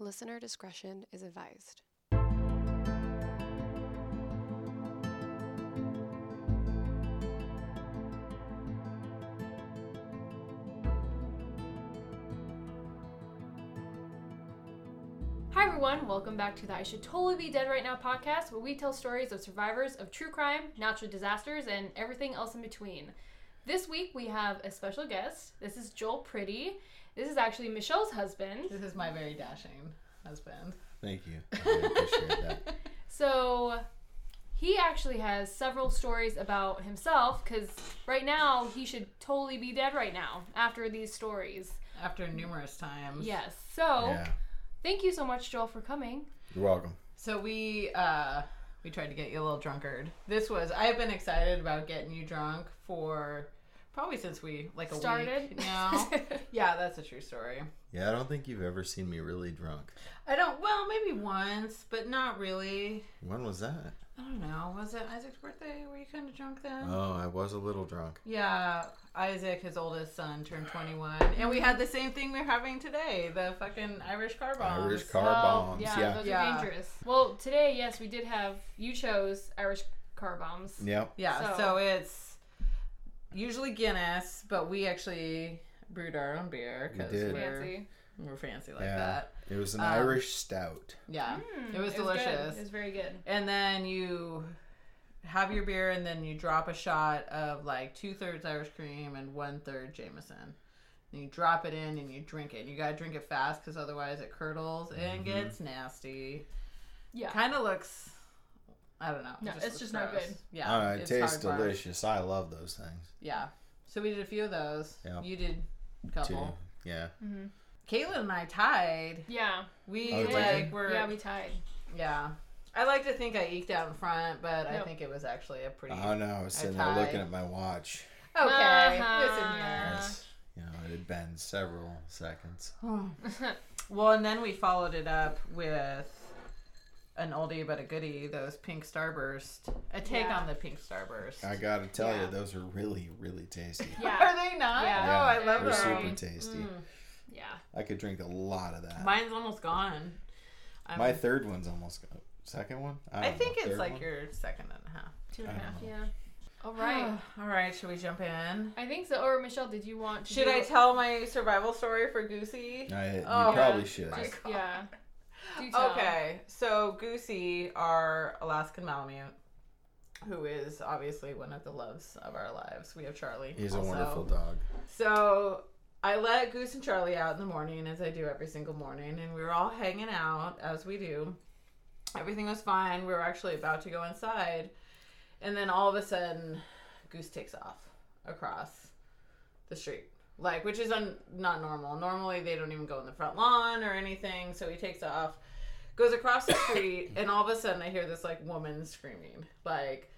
Listener discretion is advised. Hi everyone, welcome back to the I Should Totally Be Dead Right Now podcast, where we tell stories of survivors of true crime, natural disasters, and everything else in between. This week we have a special guest. This is Joel Pretty. This is actually Michelle's husband. This is my very dashing husband. Thank you. I appreciate that. So he actually has several stories about himself because right now he should totally be dead right now after these stories. After numerous times. Yes. So Yeah. thank you so much, Joel, for coming. You're welcome. So we uh we tried to get you a little drunkard. This was I've been excited about getting you drunk for probably since we like a Started? week now. yeah, that's a true story. Yeah, I don't think you've ever seen me really drunk. I don't well, maybe once, but not really. When was that? I don't know. Was it Isaac's birthday? Were you kind of drunk then? Oh, I was a little drunk. Yeah, Isaac, his oldest son, turned 21. And we had the same thing we're having today the fucking Irish car bombs. Irish oh, car Oh, bombs. Yeah, Yeah. those Yeah. are dangerous. Well, today, yes, we did have. You chose Irish car bombs. Yep. Yeah, So- so, it's usually Guinness, but we actually brewed our own beer We because did. we're, Fancy. we're fancy like Yeah. that. It was an Um, Irish stout. Yeah, Mm, it was delicious. It was very good. and then you have your beer, and then you drop a shot of like two thirds Irish cream and one third Jameson. And you drop it in and you drink it. You gotta drink it fast because otherwise it curdles and Mhm. gets nasty. Yeah. Kind of looks. I don't know. No, it it's looks just not good. Yeah, oh, it tastes delicious. I love those things. Yeah. So we did a few of those. Yep. You did a couple. Too. Yeah. hmm Caitlin and I tied. Yeah. We Oh, like were Yeah, we tied. yeah. I like to think I eked out in front, but I think it was actually a pretty Oh no, I was sitting there looking at my watch. okay. Uh-huh. Listen here. Yes. You know, it had been several seconds. well, and then we followed it up with an oldie but a goodie. Those pink starburst. A take Yeah. on the pink starburst. I gotta tell Yeah. you, those are really, really tasty. Yeah. Are they not? Yeah. Oh, I love They're They're them. super tasty. Mm. Yeah. I could drink a lot of that. Mine's almost gone. I'm- My third one's almost gone. Second one? I don't know, think it's third like one? your second and a half. Two and a half. and a I half. don't Yeah. All right. All right, should we jump in? I think so. Or Michelle, did you want to? Should do I tell my survival story for Goosey? I, you Oh, probably yeah. should. Just, yeah. Do tell. Okay, so Goosey, our Alaskan Malamute, who is obviously one of the loves of our lives. We have Charlie. He's a wonderful dog. So I let Goose and Charlie out in the morning, as I do every single morning, and we were all hanging out as we do. Everything was fine. We were actually about to go inside, and then all of a sudden, Goose takes off across the street, like which is un- not normal. Normally, they don't even go in the front lawn or anything. So he takes off, goes across the street, and all of a sudden, I hear this like woman screaming, like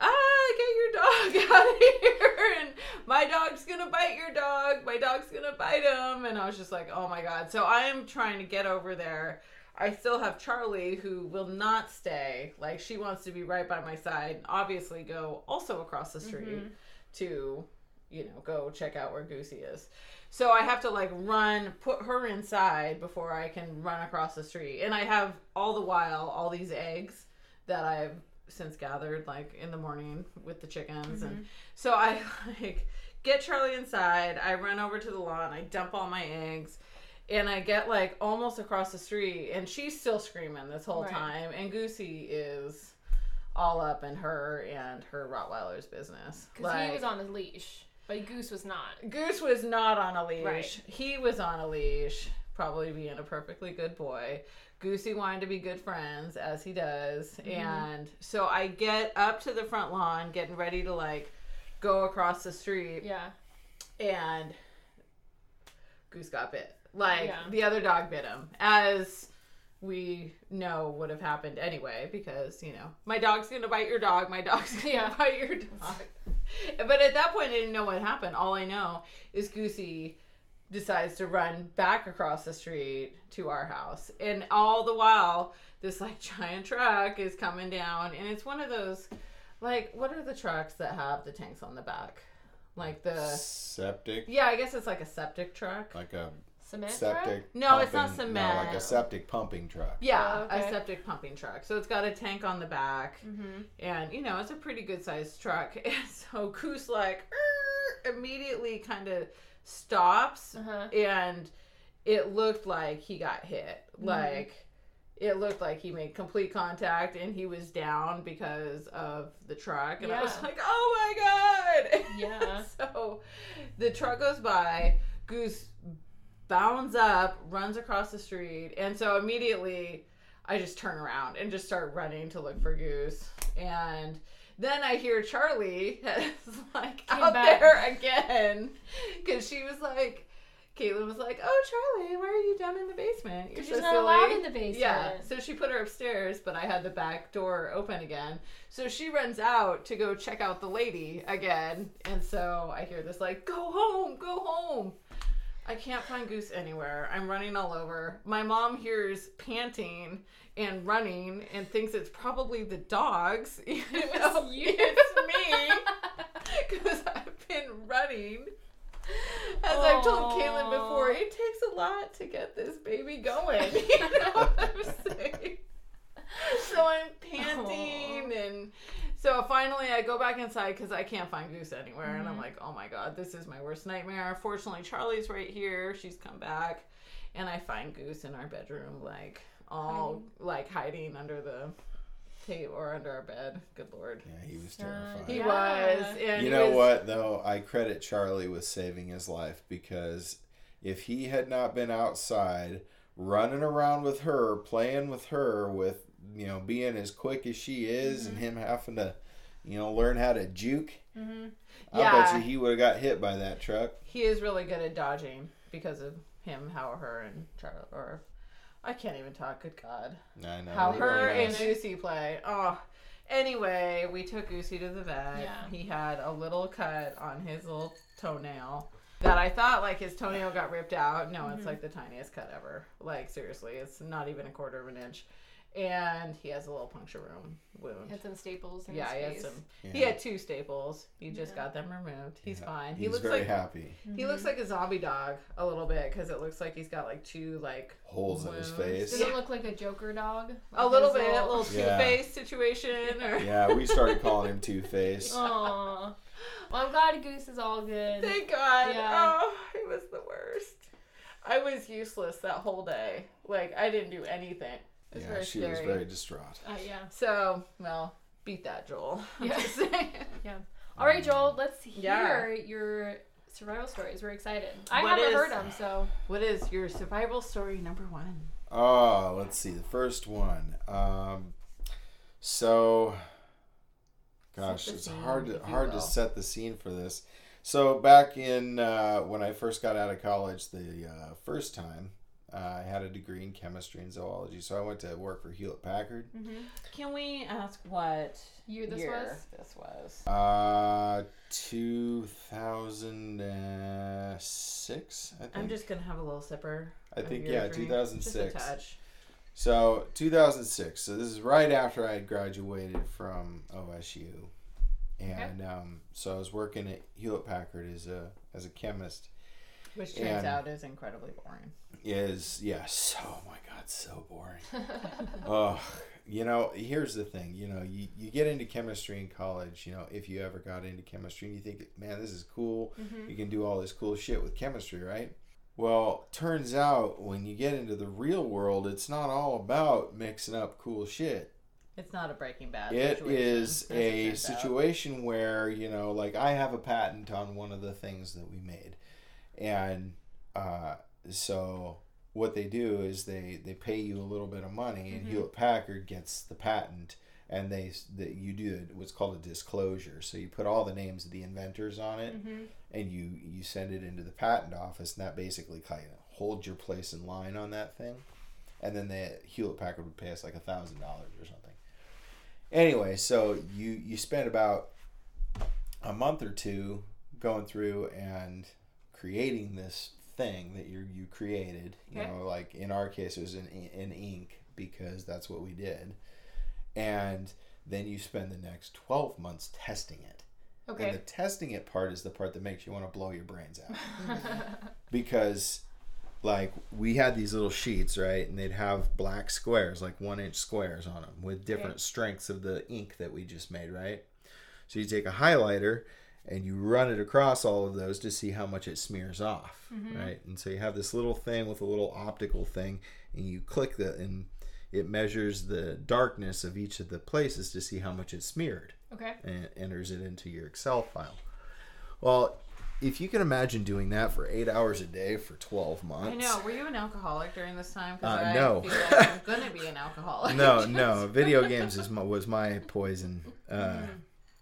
ah, get your dog out of here. And my dog's gonna bite your dog. My dog's gonna bite him. And I was just like, oh my God. So I am trying to get over there. I still have Charlie who will not stay. Like, she wants to be right by my side. Obviously, go also across the street Mhm. to, you know, go check out where Goosey is. So I have to like run, put her inside before I can run across the street. And I have all the while all these eggs that I've since gathered like in the morning with the chickens and mm-hmm. so I like get Charlie inside, I run over to the lawn, I dump all my eggs and I get like almost across the street and she's still screaming this whole Right. time and Goosey is all up in her and her Rottweiler's business. Because he was on his leash, but Goose was not. Goose was not on a leash. Right. He was on a leash, probably being a perfectly good boy. Goosey wanted to be good friends, as he does. Mm-hmm. And so I get up to the front lawn, getting ready to like go across the street, Yeah. and Goose got bit. Like Yeah. the other dog bit him, as we know would have happened anyway, because you know my dog's gonna bite your dog. My dog's gonna Yeah. bite your dog. but at that point, I didn't know what happened. All I know is Goosey decides to run back across the street to our house, and all the while, this like giant truck is coming down, and it's one of those. Like, what are the trucks that have the tanks on the back? Like the Septic, yeah, I guess it's like a septic truck. like a Cement truck? septic. No, it's not pumping- No, like a septic pumping truck. Yeah, Oh, okay. a septic pumping truck. So it's got a tank on the back, Mm-hmm. and you know it's a pretty good sized truck. And so Goose like immediately kind of stops, Uh huh. and it looked like he got hit. Mhm. Like it looked like he made complete contact, and he was down because of the truck. And I was like, oh my god! Yeah. so the truck goes by. Goose bounds up, runs across the street, and so immediately I just turn around and just start running to look for Goose. And then I hear Charlie is like Came out back. there again because she was like, Caitlin was like, "Oh, Charlie, why are you down in the basement? You're so she's not silly." allowed in the basement. Yeah, so she put her upstairs, but I had the back door open again. So she runs out to go check out the lady again. And so I hear this like, go home, go home. I can't find Goose anywhere. I'm running all over. My mom hears panting and running and thinks it's probably the dogs. Even It though was you. It's me. Because I've been running. As I've told Caitlin before, it takes a lot to get this baby going. You know what I'm saying? So I'm panting, and so finally I go back inside because I can't find Goose anywhere, and I'm Mhm. like, oh my god, this is my worst nightmare. Fortunately, Charlie's right here; she's come back, and I find Goose in our bedroom, like all like hiding under the table or under our bed. Good lord, Yeah, he was Uh, terrified. he Yeah. was. And you know was- what though? I credit Charlie with saving his life because if he had not been outside running around with her, playing with her, with you know being as quick as she is, and him having to, you know, learn how to juke, mm-hmm. I bet you he would have got hit by that truck. He is really good at dodging because of him, how her and Charlie, or I can't even talk. Good God, I know. how her really and does. Goosey play. Oh, anyway, we took Goosey to the vet. Yeah. He had a little cut on his little toenail that I thought like his toenail got ripped out. No, it's Mhm. like the tiniest cut ever. Like seriously, it's not even a quarter of an inch. And he has a little puncture wound wound. Had some staples in Yeah, his he had some. Yeah. He had two staples. He just Yeah. got them removed. He's Yeah. fine. He He's looks very like happy. he looks mm-hmm. like a zombie dog a little bit because it looks like he's got like two like Holes in his wounds. face. Does it look like a Joker dog? a little bit, a little Two Yeah. Face situation. Or Yeah, we started calling him Two Face. Aw. Well, I'm glad Goose is all good. thank God. Yeah. Oh, it was the worst. I was useless that whole day. Like I didn't do anything. It was Yeah, very she scary. was very distraught. Uh, yeah. So well, beat that, Joel. I'm Yeah. All right, Joel. Let's hear Yeah. your survival stories. We're excited. I What haven't is- heard them, so What is your survival story number one? Oh, let's see. The first one. Um, so, gosh, Set it's scene, hard to if you hard to set the scene for this. So back in uh, when I first got out of college, the uh, first time, uh, I had a degree in chemistry and zoology. So I went to work for Hewlett Packard. Can we ask what year this year was. this was? Uh, two thousand six. I think. I'm just gonna have a little sipper. I think yeah, drink. two thousand Just a touch. So 2006. So this is right after I had graduated from OSU, and um, so I was working at Hewlett Packard as a as a chemist. Which turns And- out is incredibly boring. Is yes. Oh my God, so boring. oh, you know, here's the thing. You know, you, you get into chemistry in college. You know, if you ever got into chemistry, and you think, man, this is cool. Mhm. You can do all this cool shit with chemistry, right? Well, turns out when you get into the real world, it's not all about mixing up cool shit. It's not a Breaking Bad. It situation, is a turns out. situation where, you know, like I have a patent on one of the things that we made. And uh, so what they do is they, they pay you a little bit of money, and Mhm. Hewlett Packard gets the patent. And they that you do what's called a disclosure. So you put all the names of the inventors on it, Mhm. and you you send it into the patent office, and that basically kind of holds your place in line on that thing. And then the Hewlett Packard would pay us like a thousand dollars or something. Anyway, so you you spend about a month or two going through and creating this thing that you you created. You Okay. know, like in our case, it was in in ink because that's what we did, and then you spend the next twelve months testing it. And the testing it part is the part that makes you want to blow your brains out because like we had these little sheets, right? And they'd have black squares, like one inch squares on them with different Okay. strengths of the ink that we just made, right? So you take a highlighter and you run it across all of those to see how much it smears off, right? And so you have this little thing with a little optical thing, and you click the and it measures the darkness of each of the places to see how much it smeared Okay. and it enters it into your Excel file. Well, if you can imagine doing that for eight hours a day for 12 months. I know. Were you an alcoholic during this time? Uh, I no. feel like I'm gonna be an alcoholic. No, no. Video games is my, was my poison. Uh,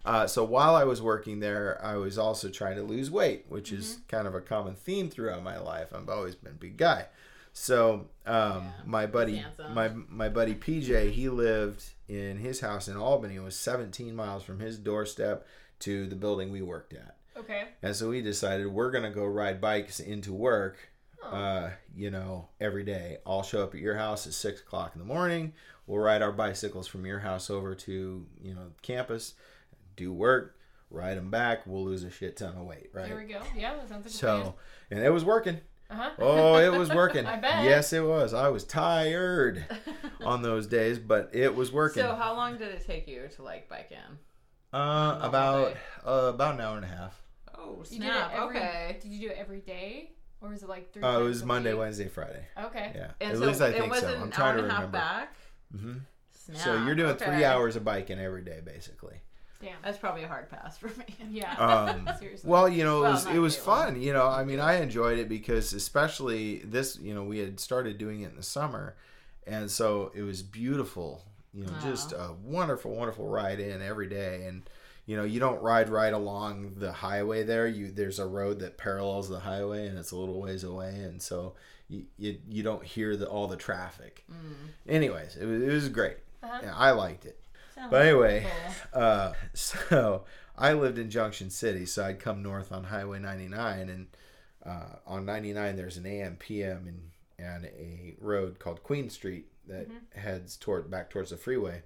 uh, so while I was working there, I was also trying to lose weight, which is kind of a common theme throughout my life. I've always been a big guy. So um, my buddy, my my buddy PJ, he lived in his house in Albany. It was 17 miles from his doorstep to the building we worked at. Okay. And so we decided we're gonna go ride bikes into work. Oh. Uh, you know, every day. I'll show up at your house at six o'clock in the morning. We'll ride our bicycles from your house over to you know campus, do work, ride them back. We'll lose a shit ton of weight, right? There we go. Yeah, that sounds like a So, and it was working. Uh huh. Oh, it was working. I bet. Yes, it was. I was tired on those days, but it was working. So how long did it take you to like bike in? uh, about uh, about an hour and a half. Oh You did it snap! every. okay. Did you do it every day, or was it like three? Uh, it was Monday, week? Wednesday, Friday. Okay. Yeah, And at so least I think so. I'm trying to and a half remember. back. hmm Snap. So you're doing okay. three hours of biking every day, basically. Damn. That's probably a hard pass for me. Yeah. Um, Seriously. well, you know, it Well, was not it was Caitlin. fun. You know, I mean, I enjoyed it because especially this. You know, we had started doing it in the summer, and so it was beautiful. You know, just a wonderful, wonderful ride in every day, and you know, you don't ride right along the highway there. You there's a road that parallels the highway, and it's a little ways away, and so you you, you don't hear the all the traffic. Anyways, it was it was great. Uh-huh. Yeah, I liked it. Sounds But anyway, cool. uh, so I lived in Junction City, so I'd come north on Highway 99, and uh, on 99 there's an AM PM and and a road called Queen Street that heads toward back towards the freeway,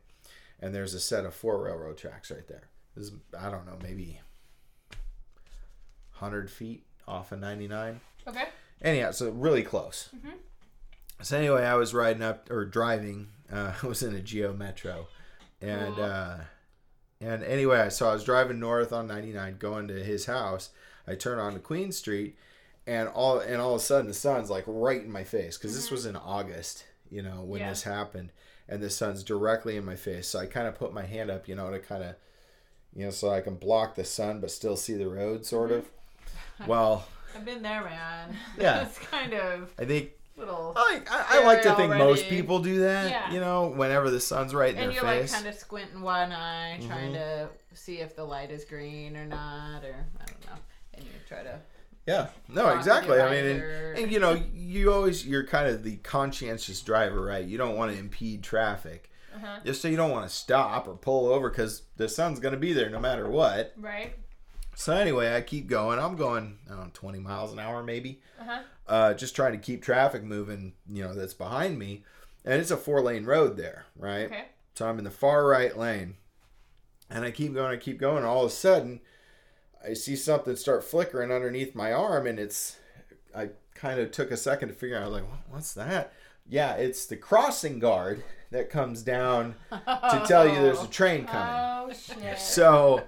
and there's a set of four railroad tracks right there. This is, I don't know, maybe 100 feet off of 99 okay. anyhow, so really close. So anyway, I was riding up or driving. Uh, I was in a Geo Metro, and uh, and anyway, so I was driving north on 99, going to his house. I turn on to Queen Street, and all and all of a sudden the sun's like right in my face because this was in August, you know, when Yeah. this happened, and the sun's directly in my face. So I kind of put my hand up, you know, to kind of, you know, so I can block the sun but still see the road, sort of. Well, I've been there, man. Yeah. It's kind of I think little. I, I, I like to think most people do that. Yeah. You know, whenever the sun's right in and their face. And you're like kind of squinting one eye, trying Mm-hmm. to see if the light is green or not, or I don't know. And you try to. yeah. No, exactly. I mean, and, and you know, you always you're kind of the conscientious driver, right? You don't want to impede traffic. Uh-huh. Just so you don't want to stop or pull over because the sun's going to be there no matter what. Right. So anyway, I keep going. I'm going, I don't know, 20 miles an hour maybe. Uh-huh. Uh, just trying to keep traffic moving, you know, that's behind me. And it's a four lane road there, right? Okay. So I'm in the far right lane. And I keep going, I keep going. And all of a sudden, I see something start flickering underneath my arm. And it's, I kind of took a second to figure out, I was like, "What- what's that? Yeah, it's the crossing guard that comes down to tell you there's a train coming. Oh shit. So,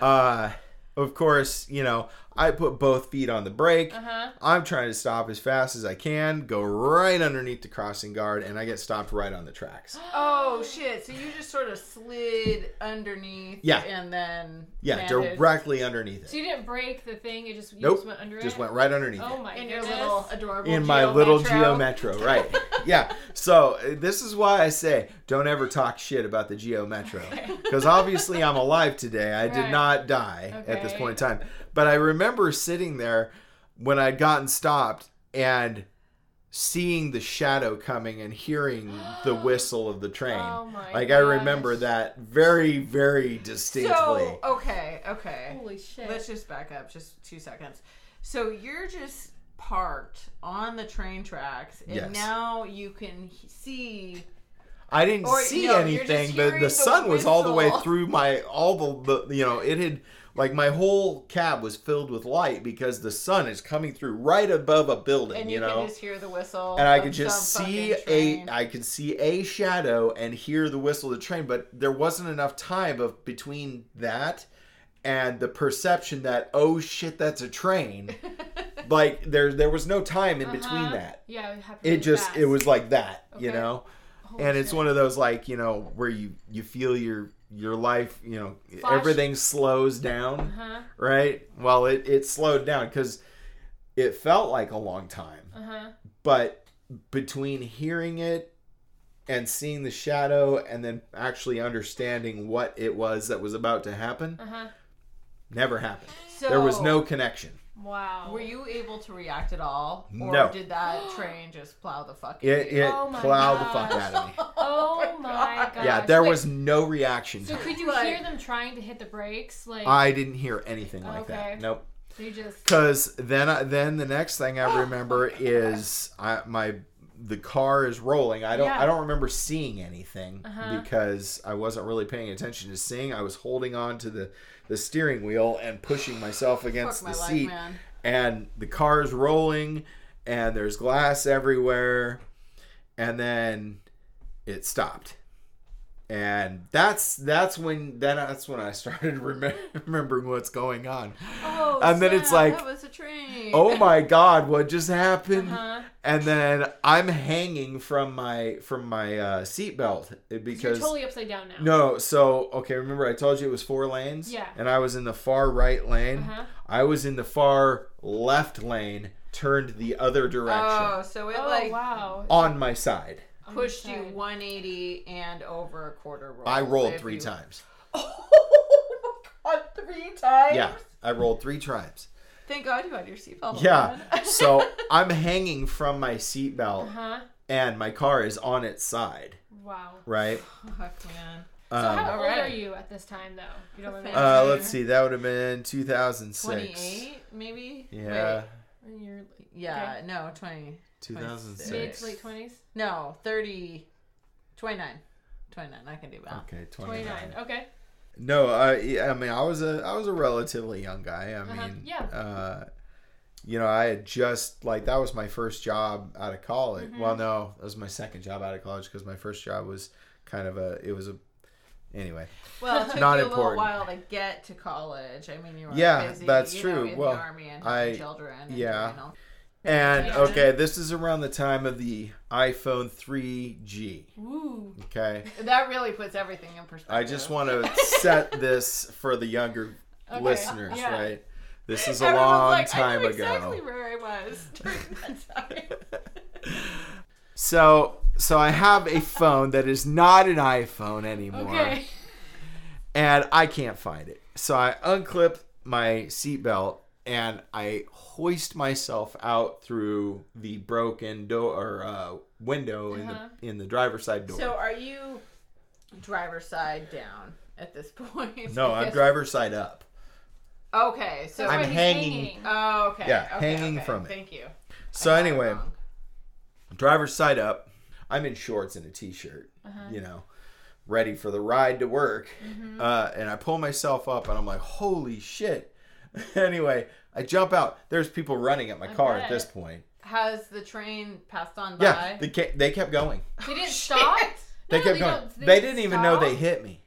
uh, of course, you know, I put both feet on the brake. Uh-huh. I'm trying to stop as fast as I can, go right underneath the crossing guard, and I get stopped right on the tracks. Oh shit! So you just sort of slid underneath. Yeah. And then. Yeah, landed directly underneath it. So you didn't break the thing. It just you Nope, just went under Just it. went right underneath Oh it. my In your little adorable. In my Geo little Metro. Geo Metro, right? yeah. So uh, this is why I say don't ever talk shit about the Geo Metro because obviously I'm alive today. I did not die at this point in time. But I remember sitting there when I'd gotten stopped and seeing the shadow coming and hearing the whistle of the train. Oh my like I remember that very, very distinctly. So okay, okay. Holy shit. Let's just back up just two seconds. So you're just parked on the train tracks, and Yes. now you can see. I didn't Or, see no, anything. The hearing the the sun was all the way through my all the, the you know it had Like my whole cab was filled with light because the sun is coming through right above a building, And you, you, know. can just hear the whistle. and I could just see a. I could see a shadow and hear the whistle of the train, but there wasn't enough time of between that and the perception that oh shit that's a train. like there there was no time in between Uh-huh. that. Yeah, it. It just fast. it was like that, you know. Holy and it's one of those like you know where you you feel your your life you know Flash. everything slows down Uh-huh. right well it it slowed down because it felt like a long time Uh-huh. but between hearing it and seeing the shadow and then actually understanding what it was that was about to happen Uh-huh. never happened So, there was no connection Wow. Were you able to react at all, or No. did that train just plow the fuck? it into it Oh my plowed the fuck out of me Oh my God. yeah there Wait, was no reaction So could you Like- hear them trying to hit the brakes? Like i didn't hear anything like Okay. that nope they just Because then, I, then the next thing I remember is I, my the car is rolling. I don't Yeah. I don't remember seeing anything Uh-huh. because I wasn't really paying attention to seeing. I was holding on to the the steering wheel and pushing myself against Fuck my the life, seat. man. And the car is rolling, and there's glass everywhere, and then it stopped. And that's that's when then that's when I started remem- remembering what's going on. Oh, And then it's like, that was a train. oh my god what just happened uh-huh. and then i'm hanging from my from my uh seatbelt You're because totally upside down now. no so okay remember i told you it was four lanes Yeah. and i was in the far right lane Uh-huh. i was in the far left lane turned the other direction Oh, so it Oh like wow. on my side On pushed you 180 and over a quarter roll. i rolled if three you- times Oh my god, three times. yeah i rolled three times Thank God you had your seatbelt. yeah on. so i'm hanging from my seatbelt Uh-huh. and my car is on its side Wow. right Fuck, man. So Um, how old Alright. are you at this time though? You don't remember? Uh, let's see. That would have been 2006. 28, maybe. Yeah, Wait, you're yeah. No, 20. 2006. mid to late twenties? No, 30. 29. 29. I can do that. Okay, 29. 29. Okay. No, I, I mean, I was a, I was a relatively young guy. I Uh-huh, mean, yeah. uh, you know, I had just like that was my first job out of college. Mm-hmm. Well, no, that was my second job out of college because my first job was kind of a, it was a, anyway. Well, it took Not you a important. little while to get to college. I mean, you were Yeah, busy, that's you true. Know, in Well, the army and I- children. And yeah. And Yeah. okay, this is around the time of the iPhone 3G. Ooh. Okay. That really puts everything in perspective. I just want to set this for the younger Okay, listeners, yeah. right? This is a Everyone's long like, time I know ago. exactly where I was during that time. So, so I have a phone that is not an iPhone anymore, Okay. and I can't find it. So I unclip my seatbelt and I hoist myself out through the broken door or uh, window in Uh-huh. the in the driver's side door. So are you driver's side down at this point? no, I'm driver's side up. Okay, so I'm he's hanging- Oh, okay. Yeah, okay, hanging okay. from it. Thank you. So I got it anyway, driver's side up. I'm in shorts and a t-shirt, you know, ready for the ride to work. Uh, and I pull myself up, and I'm like, "Holy shit!" anyway, I jump out. There's people running at my I car bet. at this point. has the train passed on by? Yeah, by? they kept, they kept going. They oh, didn't Shit. stop. They No, kept going. don't- They, didn't even know they stop? hit me.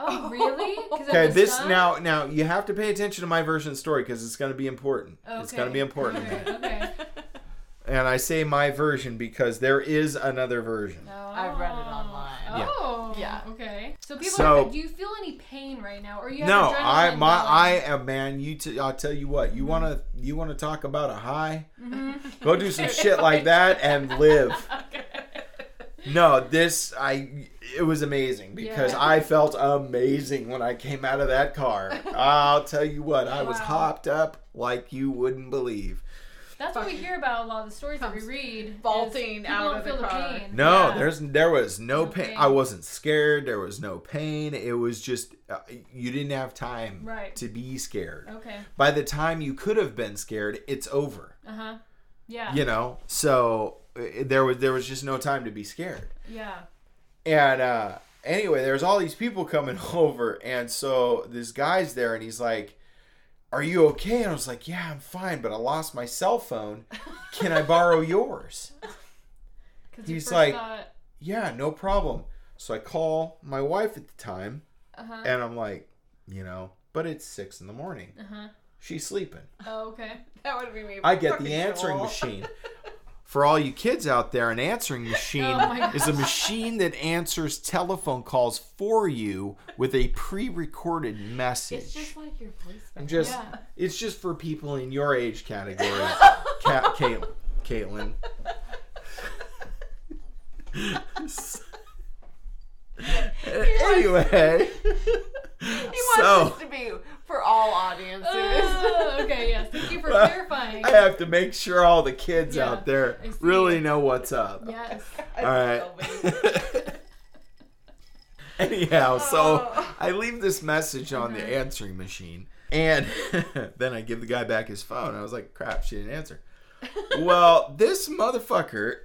Oh, really? 'Cause of Okay, the this sun? now now you have to pay attention to my version of the story because it's going to be important. It's going to be Okay. important. Okay. okay. And I say my version because there is another version. I've read it online. Yeah. Oh, Yeah. Oh, okay. So people, So- are, do you feel any pain right now, or you have No, I my going? I am man. You t- I'll tell you what. You wanna you wanna talk about a high? Mm-hmm. Go do some shit like that and live. No, this I it was amazing because Yeah. I felt amazing when I came out of that car. I'll tell you what, I was Wow. hopped up like you wouldn't believe. That's what we hear about a lot of the stories that we read. is vaulting out don't of the feel car. pain. No, Yeah. there's there was no No pain. pain. I wasn't scared. There was no pain. It was just uh, you didn't have time Right. to be scared. Okay. By the time you could have been scared, it's over. Uh huh. Yeah. You know, so uh, there was there was just no time to be scared. Yeah. And uh, anyway, there's all these people coming over, and so this guy's there, and he's like, "Are you okay?" And I was like, "Yeah, I'm fine, but I lost my cell phone. Can I borrow yours?" you He's first like- thought, Yeah, no problem. So I call my wife at the time, uh-huh, and I'm like, you know, but it's six in the morning. uh-huh. She's sleeping. Oh, okay. That would be me. I get the answering machine. For all you kids out there, an answering machine Oh is a machine that answers telephone calls for you with a pre-recorded message. It's just like your voice. I'm just Yeah. it's just for people in your age category. Cat Cait- Caitlin. anyway. He wants so this to be for all audiences. Uh, okay, yes. Thank you for Well, clarifying. I have to make sure all the kids Yeah, out there really know what's up. Yes. All right. Anyhow, so Oh. I leave this message on the answering machine, and then I give the guy back his phone. I was like, "Crap, she didn't answer." well, this motherfucker,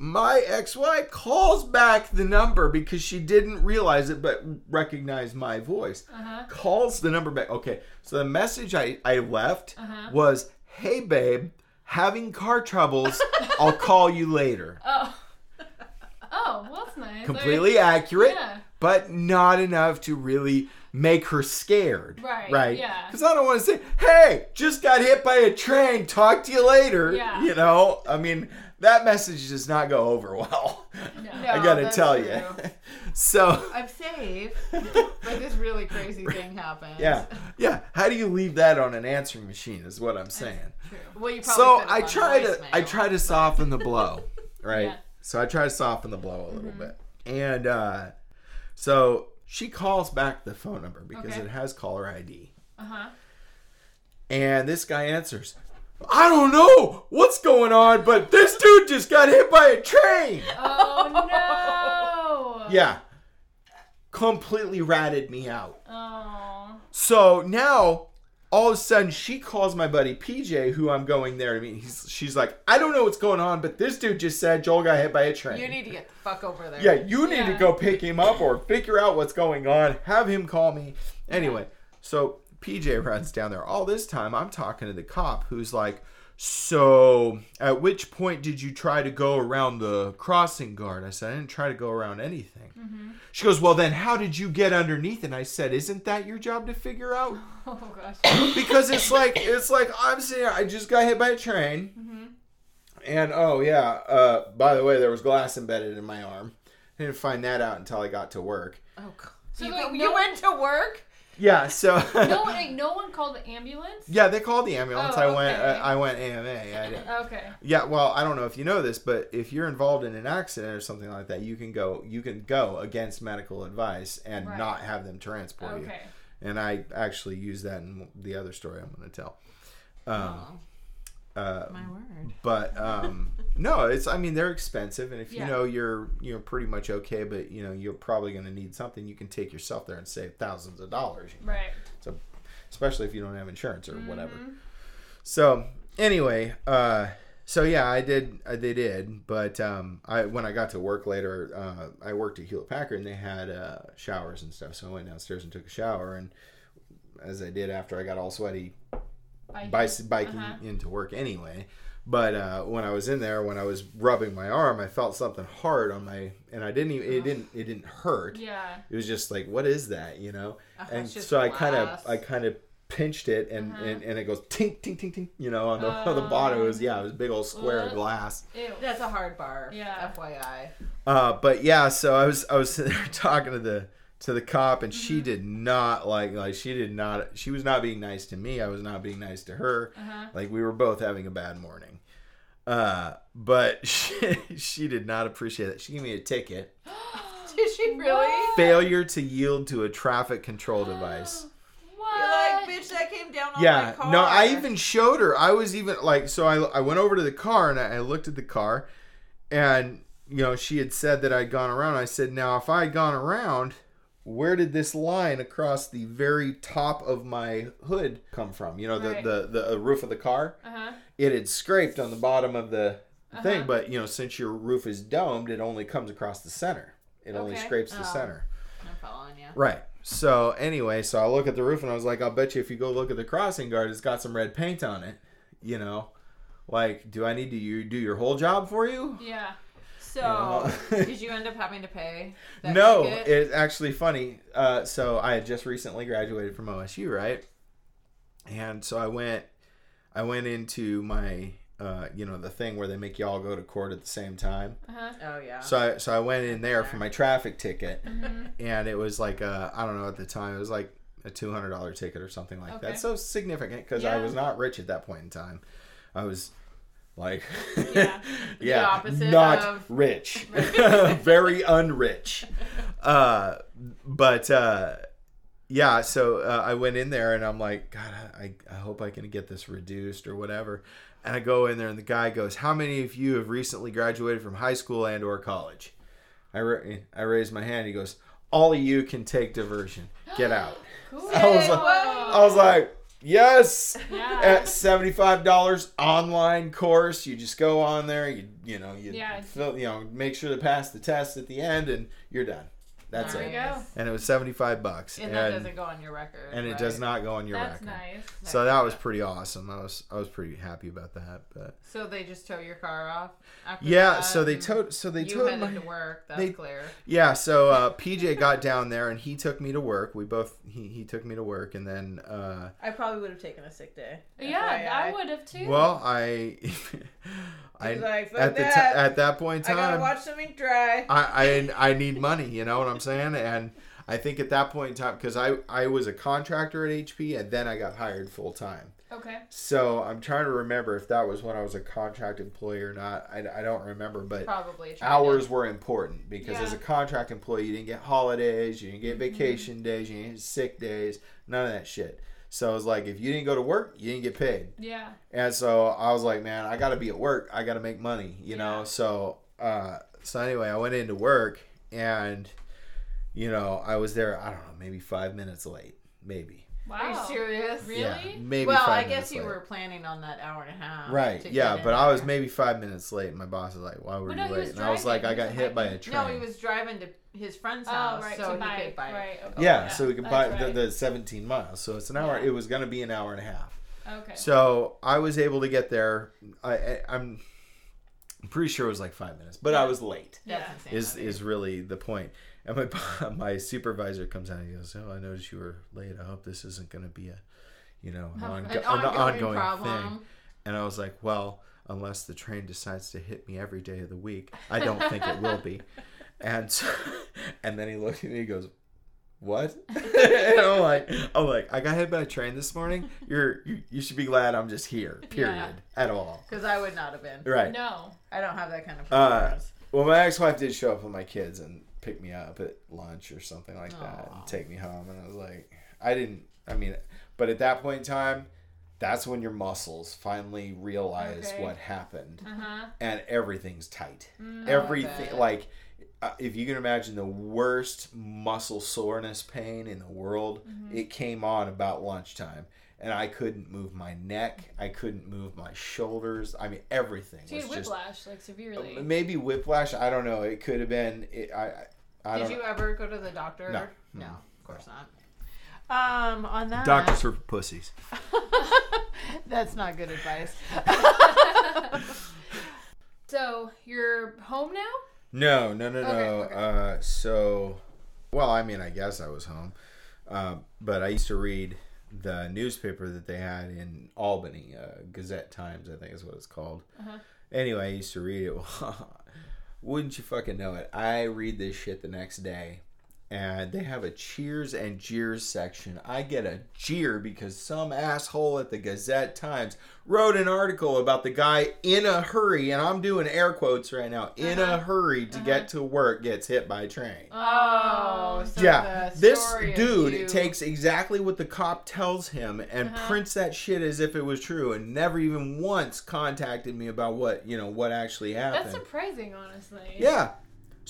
my ex-wife, calls back the number because she didn't realize it, but recognized my voice. Uh-huh. Calls the number back. Okay, so the message I I left Uh-huh. was, "Hey, babe." Having car troubles. I'll call you later. Oh. Oh, well, that's nice. completely accurate, Yeah. but not enough to really make her scared. Right, Right. yeah. Because I don't want to say, "Hey, just got hit by a train. Talk to you later." Yeah. You know, I mean, that message does not go over well. No. No. I gotta that's tell true. you. so. I'm safe, but this really crazy thing happens. Yeah, yeah. How do you leave that on an answering machine? Is what I'm saying. Well, you probably So I try to, voicemail. I try to soften the blow, right? Yeah. So I try to soften the blow a little Mm-hmm. bit, and uh, so she calls back the phone number because Okay. it has caller ID. Uh-huh. And this guy answers, I don't know what's going on, but this dude just got hit by a train. Oh, no. Yeah. Completely ratted me out. Oh. So now, all of a sudden, she calls my buddy PJ, who I'm going there to meet. He's, she's like, I don't know what's going on, but this dude just said Joel got hit by a train. You need to get the fuck over there. yeah, you need to go pick him up or figure out what's going on. Have him call me. Anyway, so PJ runs down there. All this time, I'm talking to the cop who's like, So, at which point did you try to go around the crossing guard? I said, I didn't try to go around anything. She goes, Well, then how did you get underneath? And I said, Isn't that your job to figure out? Oh, gosh. because it's like it's like I'm sitting here, I just got hit by a train. And oh yeah, uh, by the way, there was glass embedded in my arm. I didn't find that out until I got to work. Oh, God. So So, you, like, you no- went to work? Yeah, so No one, no one called the ambulance? yeah, they called the ambulance. Oh, I went, okay. uh, I went AMA. I. Okay. Yeah, well, I don't know if you know this, but if you're involved in an accident or something like that, you can go, you can go against medical advice and Right. not have them transport you. Okay. And I actually use that in the other story I'm going to tell. Um, Oh, uh, my word. but um no it's i mean they're expensive and if you know you're you're pretty much okay but you know you're probably going to need something you can take yourself there and save thousands of dollars you know, Right. So, especially if you don't have insurance or whatever Mhm. so anyway uh so yeah i did they did but um i when i got to work later uh i worked at hewlett packard and they had uh showers and stuff so i went downstairs and took a shower and as i did after i got all sweaty Bye. bicy- biking Uh-huh. into work anyway. But uh, when I was in there, when I was rubbing my arm, I felt something hard on my, and I didn't even, it didn't, it didn't hurt. Yeah. It was just like, what is that, you know? Uh, and it's just so I kind of. I kind of pinched it, and, Uh-huh. and and it goes tink tink tink tink, you know, on the on the bottom. It was yeah, it was a big old square of glass. Ew. That's a hard bar. Yeah. FYI. Uh, but yeah, so I was I was sitting there talking to the to the cop, and Mm-hmm. she did not like like she did not she was not being nice to me. I was not being nice to her. Uh-huh. Like we were both having a bad morning. Uh, but she, she did not appreciate it. She gave me a ticket. Did she really? Failure to yield to a traffic control device. What? You're like, bitch, that came down on my Yeah, car. no, I even showed her. I was even like, so I, I went over to the car and I, I looked at the car, and you know, she had said that I'd gone around. I said, now if I had gone around, where did this line across the very top of my hood come from? You know, the Right. the, the uh, roof of the car. Uh-huh. It had scraped on the bottom of the thing, Uh-huh. but you know, since your roof is domed, it only comes across the center. It only scrapes the Oh. center. following you. Right. So anyway, so I look at the roof and I was like, I'll bet you if you go look at the crossing guard, it's got some red paint on it. You know, like, do I need to you do your whole job for you? Yeah. So, know? did you end up having to pay? That no, ticket? it's actually funny. Uh, so I had just recently graduated from OSU, right? And so I went, I went into my, uh, you know, the thing where they make you all go to court at the same time. Uh-huh. Oh yeah. So I, so I went in there for my traffic ticket, Mm-hmm. and it was like uh, I don't know at the time it was like a two hundred dollar ticket or something like Okay. that. So significant because I was not rich at that point in time. I was like, Yeah. yeah, opposite not of- rich, very unrich. Uh, but uh, yeah, so uh, I went in there and I'm like, God, I, I hope I can get this reduced or whatever. And I go in there and the guy goes, How many of you have recently graduated from high school and or college? I, ra- I raised my hand. He goes, All of you can take diversion. Get out. Cool. I was like, I was like, Yes. yeah. At seventy five dollars online course, you just go on there. You you know you Yeah. fill, you know make sure to pass the test at the end, and you're done. That's there it. you go. And it was seventy five bucks, and and that doesn't go on your record. and it does not go on your record. That's record. nice. So that was pretty awesome. I was I was pretty happy about that. But So they just tow your car off. After yeah, that, so they towed so they You towed headed my to work. That's they- clear. yeah. So uh, PJ got down there and he took me to work. We both he, he took me to work and then uh, I probably would have taken a sick day. Yeah, I would have too. well I I like, at the that. t- at that point in I gotta time watch some ink dry. I, I I need money, you know what I'm saying? And I think at that point in time, because I I was a contractor at HP, and then I got hired full time. Okay. So I'm trying to remember if that was when I was a contract employee or not. I, I don't remember, but Probably. hours were important because as a contract employee, you didn't get holidays, you didn't get Mm-hmm. vacation days, you didn't get sick days, none of that shit. So it was like if you didn't go to work, you didn't get paid. Yeah. And so I was like, man, I got to be at work. I got to make money, you know. So, uh, so anyway, I went into work, and you know, I was there. I don't know, maybe five minutes late, maybe. Wow. Are you serious? Really? Yeah, maybe. Well, five I guess you late. were planning on that hour and a half. right. Yeah, get in but I was maybe five minutes late. And my boss was like, "Why were Well, you no, late?" and I was like, "I got hit by a biking. train." No, he was driving to his friend's Oh, house right. so to he could bike. bike. Right. Okay. yeah, so we could buy That's the, right. the 17 miles. So it's an hour. Yeah. It was gonna be an hour and a half. Okay. So I was able to get there. I, I I'm I'm pretty sure it was like five minutes, but I was late. yeah. That's is insanity. is really the point. And my my supervisor comes out and he goes, "Oh, I noticed you were late. I hope this isn't going to be a, you know, an, ongo- an an ongoing, ongoing problem. thing." And I was like, "Well, unless the train decides to hit me every day of the week, I don't think it will be." And so, and then he looked at me. And he goes, "What?" and I'm like, "I'm like, I got hit by a train this morning. You're you, you should be glad I'm just here. Period. Yeah. At all. Because I would not have been. Right. No. I don't have that kind of Uh. Well, my ex-wife did show up with my kids and pick me up at lunch or something like that Aw. and take me home. And I was like, I didn't. I mean, but at that point in time, that's when your muscles finally realize Okay. what happened, Uh huh. and everything's tight. Mm. Everything, like, uh, if you can imagine the worst muscle soreness pain in the world, Mm-hmm. it came on about lunchtime. And I couldn't move my neck. I couldn't move my shoulders. I mean, everything So you was had just whiplash, like severely. Maybe whiplash. I don't know. It could have been. It, I. I I Did don't. you ever go to the doctor? No. No, of course not. Um, on that. Doctors are pussies. That's not good advice. so you're home now? No, no, no, no. Okay, okay. Uh, so, well, I mean, I guess I was home, uh, but I used to read the newspaper that they had in Albany, uh, Gazette Times, I think is what it's called. Uh-huh. Anyway, I used to read it. Wouldn't you fucking know it? I read this shit the next day, and they have a cheers and jeers section. I get a jeer because some asshole at the Gazette Times wrote an article about the guy in a hurry, and I'm doing air quotes right now, in a Uh-huh. hurry to get to work gets hit by a train. Oh, so yeah, the this story of dude you- takes exactly what the cop tells him and Uh-huh. prints that shit as if it was true, and never even once contacted me about what you know what actually happened. That's surprising, honestly. Yeah.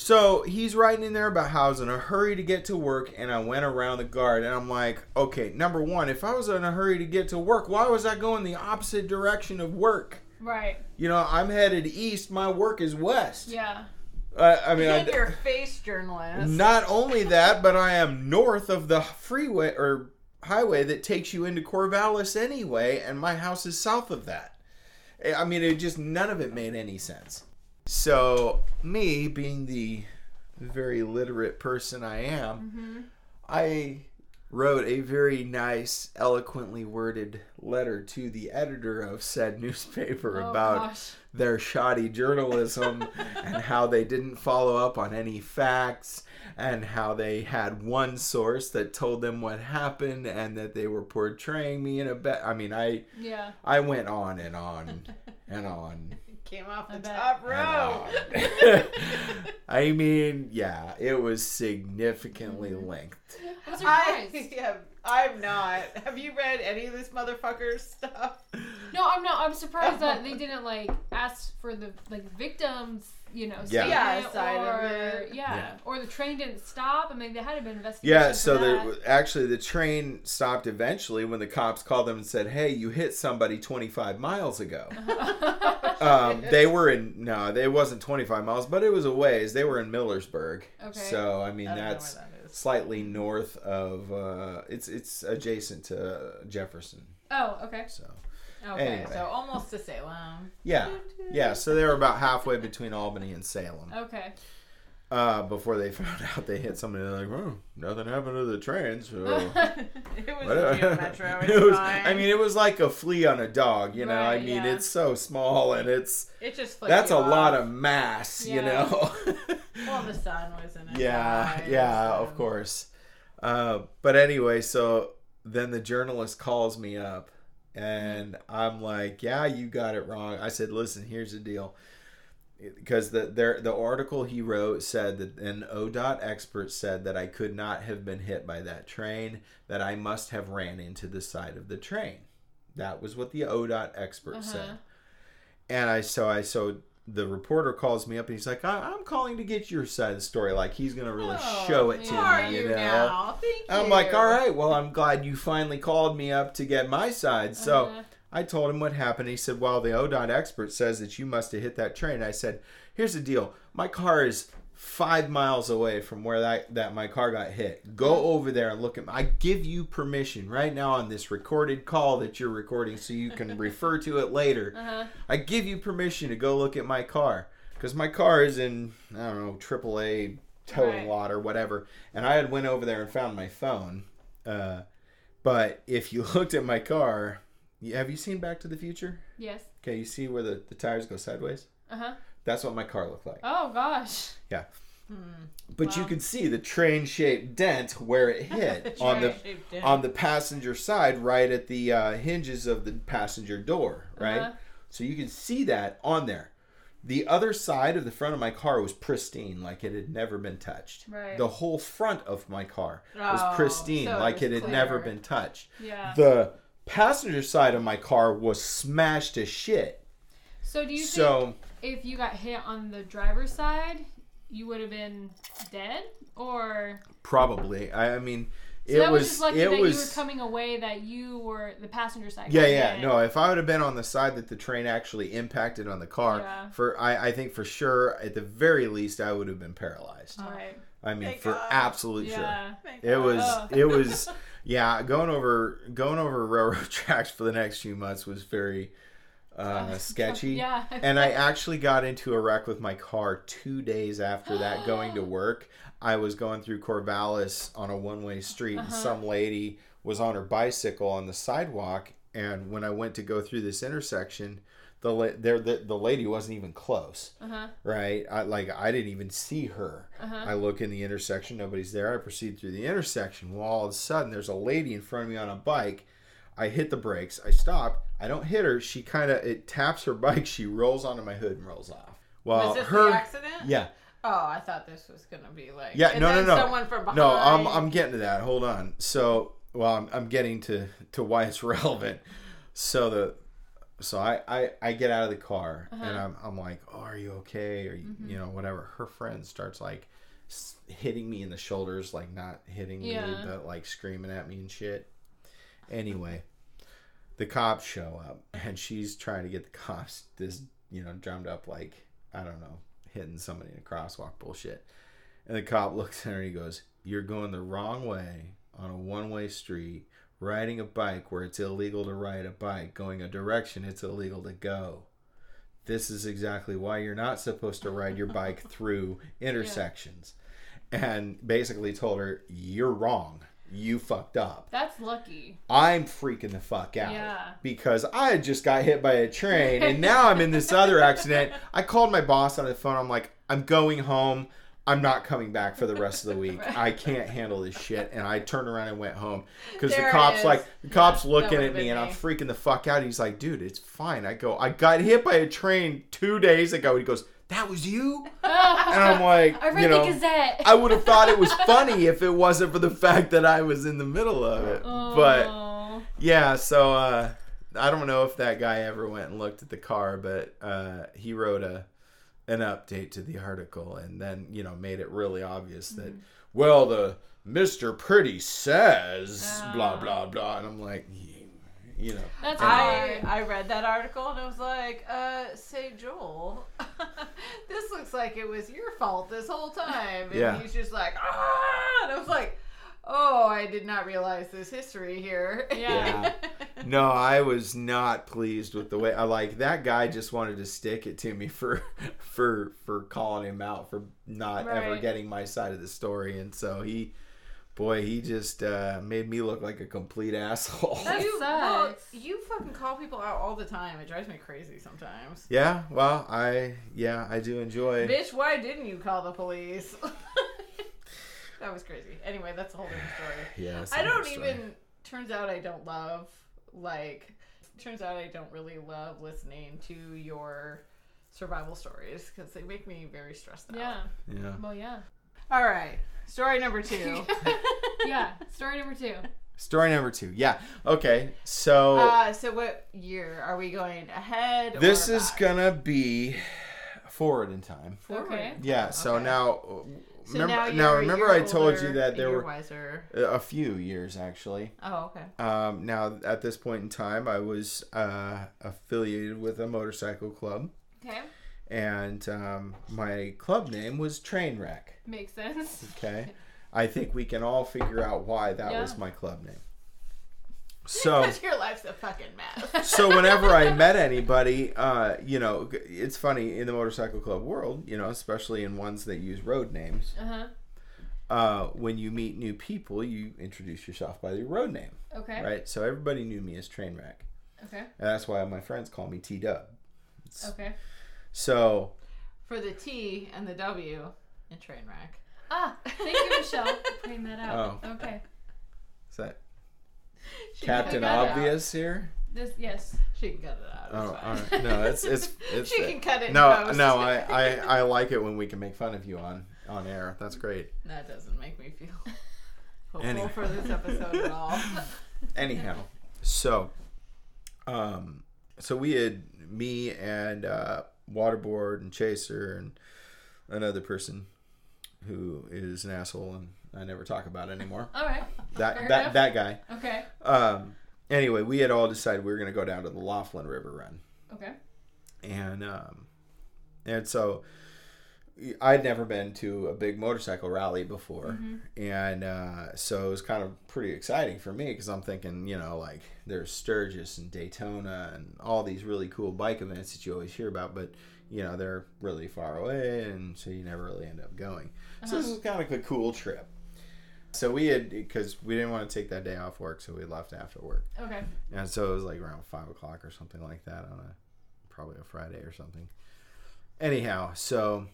So he's writing in there about how I was in a hurry to get to work and I went around the guard and I'm like, okay, number one, if I was in a hurry to get to work, why was I going the opposite direction of work? Right. You know, I'm headed east, my work is west. Yeah. Uh, I mean, In I, your face, journalist. not only that, but I am north of the freeway or highway that takes you into Corvallis anyway, and my house is south of that. I mean, it just none of it made any sense. So, me being the very literate person I am, mm-hmm. I wrote a very nice, eloquently worded letter to the editor of said newspaper Oh, about gosh. their shoddy journalism and how they didn't follow up on any facts and how they had one source that told them what happened and that they were portraying me in a bet. I mean, I Yeah. I went on and on and on Came off the I top and row. on. I mean, yeah, it was significantly mm-hmm. linked. I'm I surprised. have, I'm not. Have you read any of this motherfucker's stuff? No, I'm not. I'm surprised that they didn't like ask for the like victims, you know, Yeah. Yeah, statement side of or it. yeah. Yeah. or the train didn't stop. I mean, they had to be investigation. Yeah, so that. the, actually the train stopped eventually when the cops called them and said, "Hey, you hit somebody 25 miles ago." um, they were in no, they wasn't 25 miles, but it was a ways. They were in Millersburg. Okay. So I mean I that's where that is. slightly north of uh, it's it's adjacent to Jefferson. oh, okay. So Okay, Anyway. so almost to Salem. yeah, yeah. So they were about halfway between Albany and Salem. Okay. Uh, before they found out they hit somebody, they're like, "Oh, nothing happened to the train." So. it was a Metro. It was. I mean, it was like a flea on a dog. You know, I mean, yeah. it's so small and it's it just that's a lot of mass. You know. Well, the sun was in it. yeah, yeah, of course. Uh, but anyway, so then the journalist calls me up, and I'm like, "Yeah, you got it wrong." I said, "Listen, here's the deal." Because the there the article he wrote said that an ODOT expert said that I could not have been hit by that train, that I must have ran into the side of the train. That was what the ODOT expert said. Uh-huh. And I so I so the reporter calls me up and he's like, I, I'm calling to get your side of the story. Like he's gonna really Oh, show it to me, you you know. now? Thank. I'm like, all right, well, I'm glad you finally called me up to get my side. So Uh-huh. I told him what happened. He said, well, the ODOT expert says that you must have hit that train. I said, here's the deal. My car is five miles away from where that, that my car got hit. Go over there and look at I give you permission right now on this recorded call that you're recording so you can refer to it later. Uh-huh. I give you permission to go look at my car because my car is in I don't know AAA towing Right. lot or whatever, and I had went over there and found my phone. Uh, but if you looked at my car, have you seen Back to the Future? Yes. Okay, you see where the, the tires go sideways? Uh huh. That's what my car looked like. Oh gosh. Yeah. But you Wow. could see the train-shaped dent where it hit on the dent. on the passenger side, right at the uh, hinges of the passenger door, right? Uh-huh. So you can see that on there. The other side of the front of my car was pristine, like it had never been touched. Right. The whole front of my car was Oh, pristine, so like was it had never been touched. Yeah. The passenger side of my car was smashed to shit. So do you So think if you got hit on the driver's side, you would have been dead, or probably, I, I mean, so it that was, was just lucky it that was you were coming away that you were the passenger side. Yeah, yeah. hit. No, if I would have been on the side that the train actually impacted on the car, Yeah. for I, I think for sure, at the very least, I would have been paralyzed. Right. I mean, Thank for God. absolute sure. Yeah. Thank It God. was, Oh. it was, yeah. Going over, going over railroad tracks for the next few months was very uh, sketchy. Yeah. And I actually got into a wreck with my car two days after that going to work. I was going through Corvallis on a one way street, and Uh-huh. some lady was on her bicycle on the sidewalk. And when I went to go through this intersection, the la- there the, the lady wasn't even close, Uh huh. right? I, like I didn't even see her. Uh-huh. I look in the intersection, nobody's there. I proceed through the intersection. Well, all of a sudden, there's a lady in front of me on a bike. I hit the brakes. I stop. I don't hit her. She kind of it taps her bike. She rolls onto my hood and rolls off. Well, was this her the accident? yeah Oh, I thought this was gonna be like. Yeah, and no, no, then no. Someone from behind. no. I'm I'm getting to that. Hold on. So well, I'm I'm getting to to why it's relevant. So the so I, I, I get out of the car uh-huh. and I'm, I'm like, oh, are you okay? Or you, mm-hmm. you know, whatever. Her friend starts like s- hitting me in the shoulders, like not hitting me, but like screaming at me and shit. Anyway, the cops show up and she's trying to get the cops this, you know, drummed up like, I don't know, hitting somebody in a crosswalk bullshit. And the cop looks at her and he goes, You're going the wrong way on a one way street, riding a bike where it's illegal to ride a bike, going a direction it's illegal to go. This is exactly why you're not supposed to ride your bike through intersections. And basically told her, You're wrong. You fucked up. That's lucky. I'm freaking the fuck out Yeah. because I just got hit by a train and now I'm in this other accident. I called my boss on the phone. I'm like, I'm going home. I'm not coming back for the rest of the week. Right. I can't handle this shit. And I turned around and went home because the cops like the cops that looking at me been and I'm freaking the fuck out. He's like, dude, it's fine. I go, I got hit by a train two days ago. He goes, that was you? And I'm like, I read you know, the Gazette. I would have thought it was funny if it wasn't for the fact that I was in the middle of it. But Oh. yeah, so uh, I don't know if that guy ever went and looked at the car, but uh, he wrote a an update to the article and then you know made it really obvious that Mm-hmm. well the Mister Pretty says blah Ah. blah blah, and I'm like, you, you know, That's I. I read that article and I was like, uh, say Joel, this looks like it was your fault this whole time. And Yeah. he's just like, ah, and I was like, oh, I did not realize this history here. Yeah. no, I was not pleased with the way I like that guy just wanted to stick it to me for for for calling him out for not ever getting my side of the story and so he boy he just uh, made me look like a complete asshole. That you, well, sucks. you fucking call people out all the time. It drives me crazy sometimes. yeah, well, I yeah, I do enjoy Bitch, why didn't you call the police? that was crazy. Anyway, that's a whole different story. yeah, I don't story. even. Turns out I don't love like. Turns out I don't really love listening to your survival stories because they make me very stressed out. Yeah. yeah. Well, yeah. All right. Story number two. yeah. Story number two. Story number 2. Yeah. Okay. So uh, so what year are we going ahead? or this is back? gonna be forward in time. Forward. Okay. Yeah, so Okay. now So remember now, now, you're a remember I told you that there were wiser. a few years actually. Oh, okay. Um, now at this point in time, I was uh, affiliated with a motorcycle club, Okay. And um, my club name was Trainwreck. Makes sense. Okay, I think we can all figure out why that Yeah. was my club name. So. Your life's a fucking mess. so whenever I met anybody, uh, you know, it's funny in the motorcycle club world, you know, especially in ones that use road names. Uh huh. Uh, when you meet new people, you introduce yourself by your road name, Okay. right? So everybody knew me as Trainwreck, Okay. and that's why my friends call me T Dub. Okay. So For the T and the W in train wreck. Ah, thank you, Michelle, for pointing that out. Oh. Okay. is that She Captain can cut it out. Obvious here? This yes. She can cut it out. Oh, It's all right. no, it's it's it's. she can cut it. no, no, I, I I like it when we can make fun of you on on air. That's great. That doesn't make me feel hopeful Anyway. for this episode at all. anyhow so um so we had me and uh waterboard and chaser and another person who is an asshole and i never talk about anymore All right. that Fair that enough. that guy Okay. um anyway we had all decided we were going to go down to the laughlin river run Okay. and um and so I'd never been to a big motorcycle rally before, and uh, so it was kind of pretty exciting for me because I'm thinking, you know, like there's Sturgis and Daytona and all these really cool bike events that you always hear about, but you know they're really far away, and so you never really end up going. So this was kind of a cool trip. So we had because we didn't want to take that day off work, so we left after work. Okay. And so it was like around five o'clock or something like that on a probably a Friday or something. Anyhow, so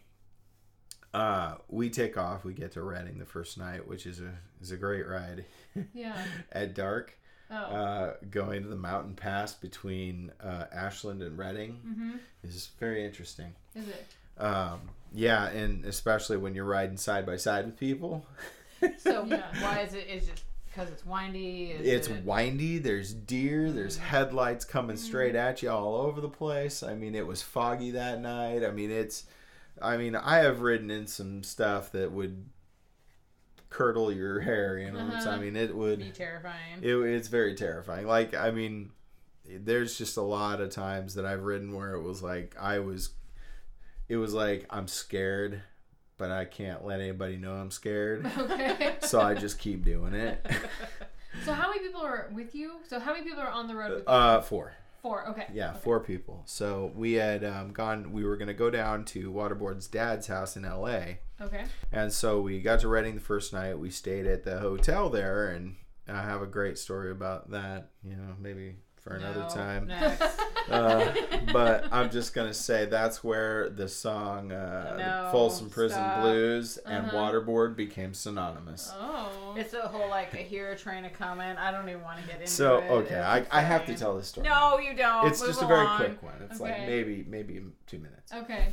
uh, we take off. We get to Redding the first night, which is a is a great ride Yeah. at dark. Oh. Uh, going to the mountain pass between uh, Ashland and Redding mm-hmm. is very interesting. Is it? Um, yeah, and especially when you're riding side by side with people. So Yeah. why is it? Is it because it's windy? Is it's it, windy there's deer there's headlights coming straight at you all over the place i mean it was foggy that night i mean it's i mean i have ridden in some stuff that would curdle your hair you know It's- i Uh-huh. mean it would be terrifying. it, it's very terrifying like i mean there's just a lot of times that i've ridden where it was like i was it was like I'm scared, but I can't let anybody know I'm scared. Okay. so I just keep doing it. So how many people are with you? So how many people are on the road with you? Uh, four. Four. Okay. Yeah, Okay. four people. So we had um, gone. We were gonna go down to Waterboard's dad's house in L.A. Okay. And so we got to Redding the first night. We stayed at the hotel there, and I have a great story about that. You know, maybe for another No, time. Next. Uh, but I'm just gonna say that's where the song uh, No, "Folsom Prison stop. Blues" and Uh-huh. "Waterboard" became synonymous. Oh. It's a whole like I hear a train a coming. I don't even want to get into So it. So okay, I, I have to tell this story. No, you don't. it's Move just a very quick one. It's like maybe maybe two minutes. okay.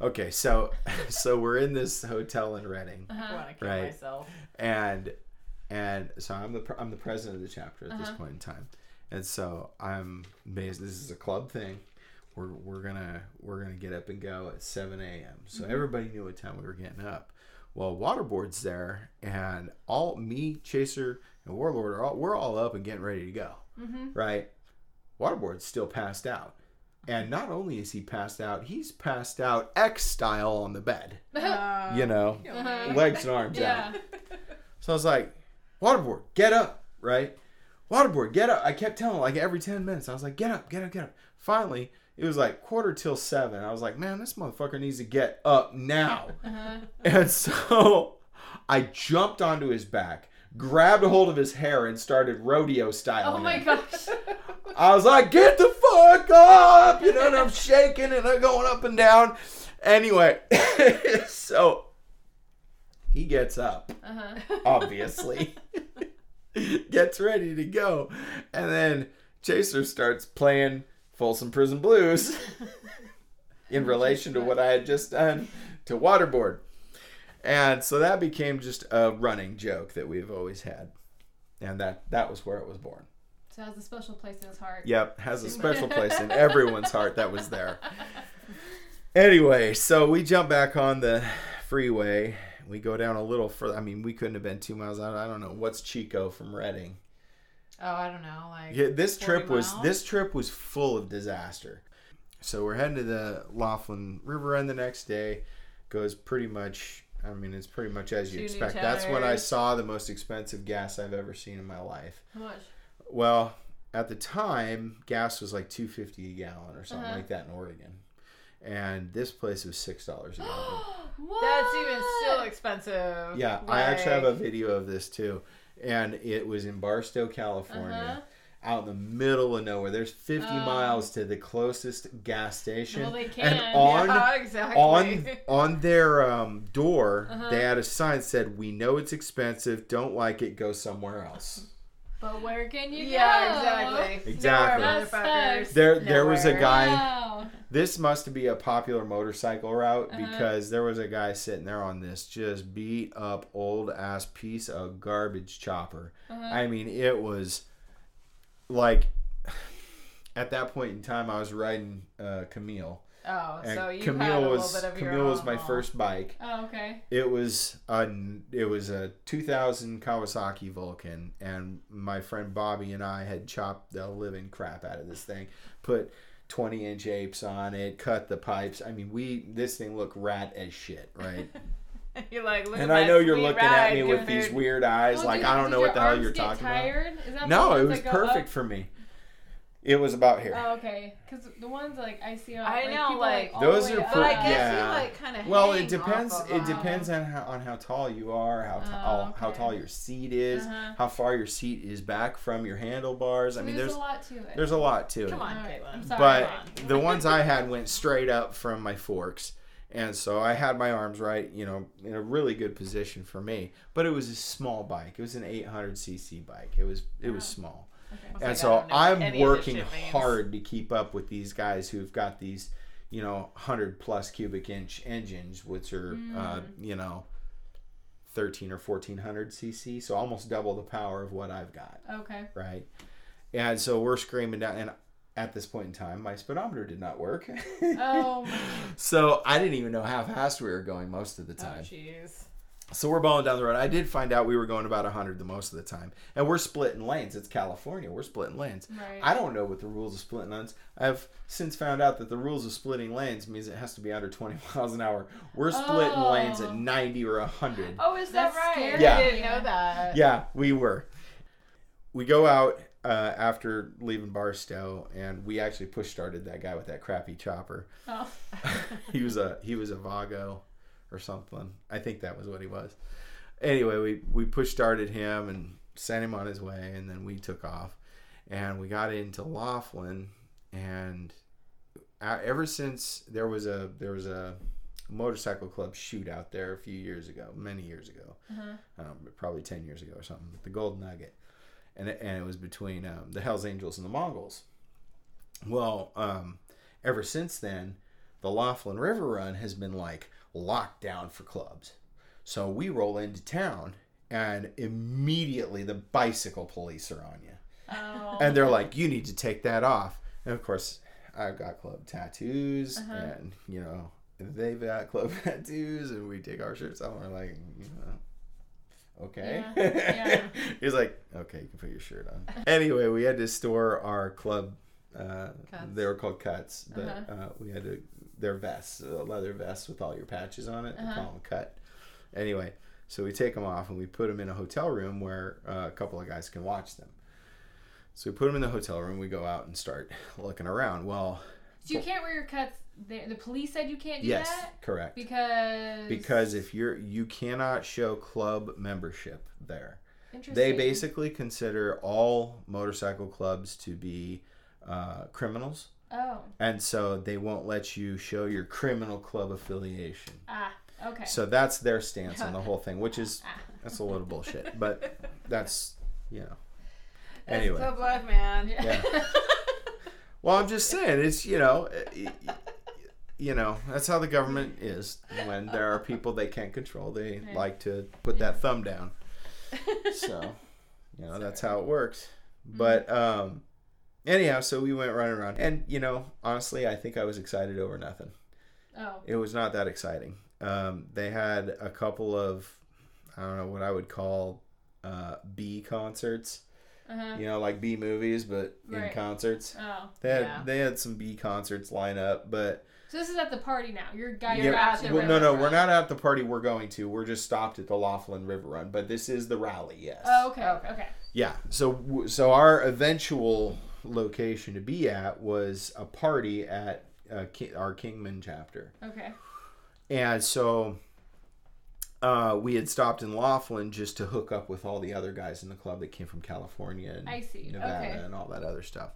Okay, so so we're in this hotel in Redding, Uh-huh. want to kill Right. myself. and and so I'm the I'm the president of the chapter at this Uh-huh. point in time, and so I'm based. This is a club thing. We're we're gonna we're gonna get up and go at 7 a.m. So everybody knew what time we were getting up. Well, Waterboard's there, and all me, Chaser, and Warlord are all we're all up and getting ready to go. Mm-hmm. Right? Waterboard's still passed out. And not only is he passed out, he's passed out X style on the bed. Uh, You know, Uh-huh. legs and arms Yeah. out. So I was like, Waterboard, get up, right? Waterboard, get up. I kept telling him like every 10 minutes. I was like, get up, get up, get up. Finally, it was like quarter till seven. I was like, man, this motherfucker needs to get up now. Uh-huh. And so I jumped onto his back, grabbed a hold of his hair, and started rodeo style. Oh my gosh. I was like, get the fuck up! You know, and I'm shaking and I'm going up and down. Anyway, so he gets up, Uh-huh. obviously, gets ready to go. And then Chaser starts playing Folsom Prison Blues in relation to what I had just done to Waterboard. And so that became just a running joke that we've always had. And that, that was where it was born. So it has a special place in his heart. Yep, has a special place in everyone's heart that was there. Anyway, so we jump back on the freeway. We go down a little further. I mean, we couldn't have been two miles out. I don't know what's Chico from Redding. Oh, I don't know. Like Yeah, this 40 trip was this trip was full of disaster. So we're heading to the Laughlin River Run the next day. Goes pretty much. I mean, it's pretty much as you expect. That's when I saw the most expensive gas I've ever seen in my life. How much? Well, at the time, gas was like two fifty a gallon or something Uh-huh. like that in Oregon, and this place was six dollars a gallon. what? That's even still expensive. yeah, I actually have a video of this too, and it was in Barstow, California, Uh-huh. out in the middle of nowhere. There's fifty Oh. miles to the closest gas station, Well, they and can. on Yeah, exactly. on on their um, door Uh-huh. they had a sign that said, "We know it's expensive. Don't like it. Go somewhere else." But where can you yeah, go? exactly. Exactly. That sucks. There there was a guy. Wow. This must be a popular motorcycle route Uh-huh. because there was a guy sitting there on this just beat up old ass piece of garbage chopper. Uh-huh. I mean, it was like at that point in time I was riding uh, Camille. Oh, And so you Camille had a was little bit of your Camille was my first bike. Oh, okay. It was a it was a 2000 Kawasaki Vulcan, and my friend Bobby and I had chopped the living crap out of this thing, put 20 inch apes on it, cut the pipes. I mean, we this thing looked rat as shit, right? You're like, look and I know you're looking at me with these weird eyes, like did- I don't know what the hell you're talking tired? Is that about. No, it was go perfect for me. It was about here. Oh, okay. Because the ones like I see, on, I like, know, people, like, all Those the are up. But I Yeah. you like kind of. Well, it depends. Off of It them. depends on how on how tall you are, how t- Oh, how- how tall your seat is, Uh-huh. how far your seat is back from your handlebars. So I mean, there's, there's a lot to it. there's a lot to it. Come on, Alright, Caitlin. I'm sorry. but on. the ones I had went straight up from my forks, and so I had my arms right, you know, in a really good position for me. But it was a small bike. It was an 800 cc bike. It was it was small, Okay. And like, so don't know what I'm any of this working hard to keep up with these guys who've got these, you know, 100 plus cubic inch engines, which are, uh, Mm. you know. 13 or 1400 cc so almost double the power of what i've got Okay. right? And so we're screaming down, and at this point in time, my speedometer did not work. Oh so I didn't even know how fast we were going most of the Oh, time. jeez. So we're bowling down the road. I did find out we were going about 100 the most of the time. And we're splitting lanes. It's California. We're splitting lanes. Right. I don't know what the rules of splitting lanes. I've since found out that the rules of splitting lanes means it has to be under 20 miles an hour. We're splitting Oh. lanes at 90 or 100. Oh, is that That's right? scary. Yeah. I didn't know that. Yeah, we were. We go out uh, after leaving Barstow, and we actually push started that guy with that crappy chopper. Oh. he was a he was a Vago or something. I think that was what he was. Anyway, we we push started him and sent him on his way, and then we took off, and we got into Laughlin, and ever since there was a there was a motorcycle club shoot out there a few years ago, many years ago, um, probably ten years ago or something, the Gold Nugget, and it, and it was between um, the Hell's Angels and the Mongols. Well, um, ever since then, the Laughlin River Run has been like locked down for clubs. So we roll into town, and immediately the bicycle police are on you, Oh. and they're like, "You need to take that off." And of course, I've got club tattoos, Uh-huh. and you know they've got club tattoos, and we take our shirts off, and we're like, you know, okay. Yeah, yeah. He's like, okay, you can put your shirt on. anyway, we had to store our club. Uh, they were called cuts, but Uh-huh. uh, we had to. They're vests, uh, leather vests with all your patches on it. Uh-huh. call them cut. Anyway, so we take them off and we put them in a hotel room where uh, a couple of guys can watch them. So we put them in the hotel room. We go out and start looking around. Well, So you can't wear your cuts. The, the police said you can't do yes, that correct. because Because if you're you cannot show club membership there. They basically consider all motorcycle clubs to be uh, criminals, Oh. and so they won't let you show your criminal club affiliation. Ah. Okay. So that's their stance on the whole thing, which is that's a little bullshit, but that's you know. That's Anyway, tough life, man. yeah. Well, I'm just saying it's you know, y- you know that's how the government is. When there are people they can't control, they Right. like to put that thumb down. So, you know, that's how it works. But um, anyhow, so we went running around, and you know, honestly, I think I was excited over nothing. oh. It was not that exciting. Um, they had a couple of, I don't know what I would call uh, B concerts. Uh-huh. You know, like B movies, but in concerts. Oh. They had Yeah. they had some B concerts line up, but So this is at the party now. You're guy. You're You're at the well, no, no, run. we're not at the party we're going to. We're just stopped at the Laughlin River Run, but this is the rally. Yes. Oh, okay. Okay. Okay. Yeah. So so our eventual location to be at was a party at uh, our Kingman chapter. Okay. And so uh, we had stopped in Laughlin just to hook up with all the other guys in the club that came from California and I see. Nevada Okay. and all that other stuff.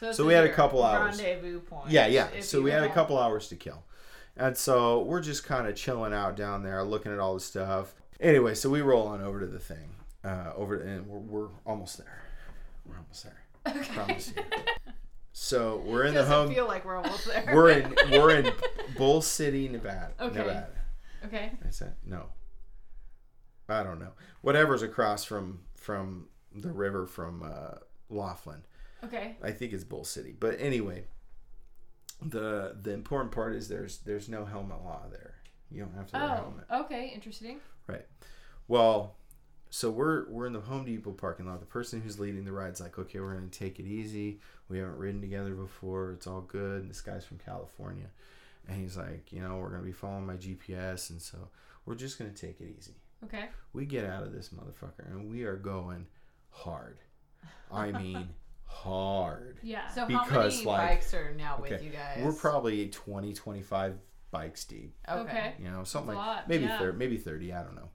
this So we had a couple hours. Rendezvous point. Yeah, yeah. So we had a couple hours to kill. And so we're just kind of chilling out down there, looking at all the stuff. Anyway, so we roll on over to the thing. Uh, over to, and we're, we're almost there. We're almost there. Promise you. So we're in the home. feel like we're almost there. We're in we're in Bull City, Nevada. Okay. Nevada. Okay. Is that no? I don't know. Whatever's across from from the river from uh, Laughlin. Okay. I think it's Bull City. But anyway, the the important part is there's there's no helmet law there. You don't have to wear a Oh. helmet. Okay. Interesting. Right. Well, so we're we're in the Home Depot parking lot. The person who's leading the ride's like, okay, we're gonna take it easy. We haven't ridden together before. It's all good. And this guy's from California, and he's like, you know, we're gonna be following my GPS, and so we're just gonna take it easy. Okay. We get out of this motherfucker, and we are going hard. I mean, hard. Yeah. So Because, how many like- bikes are now with you guys? We're probably 20, 25 bikes deep. okay. Okay. You know, something a like lot, maybe yeah. 30, maybe 30, I don't know.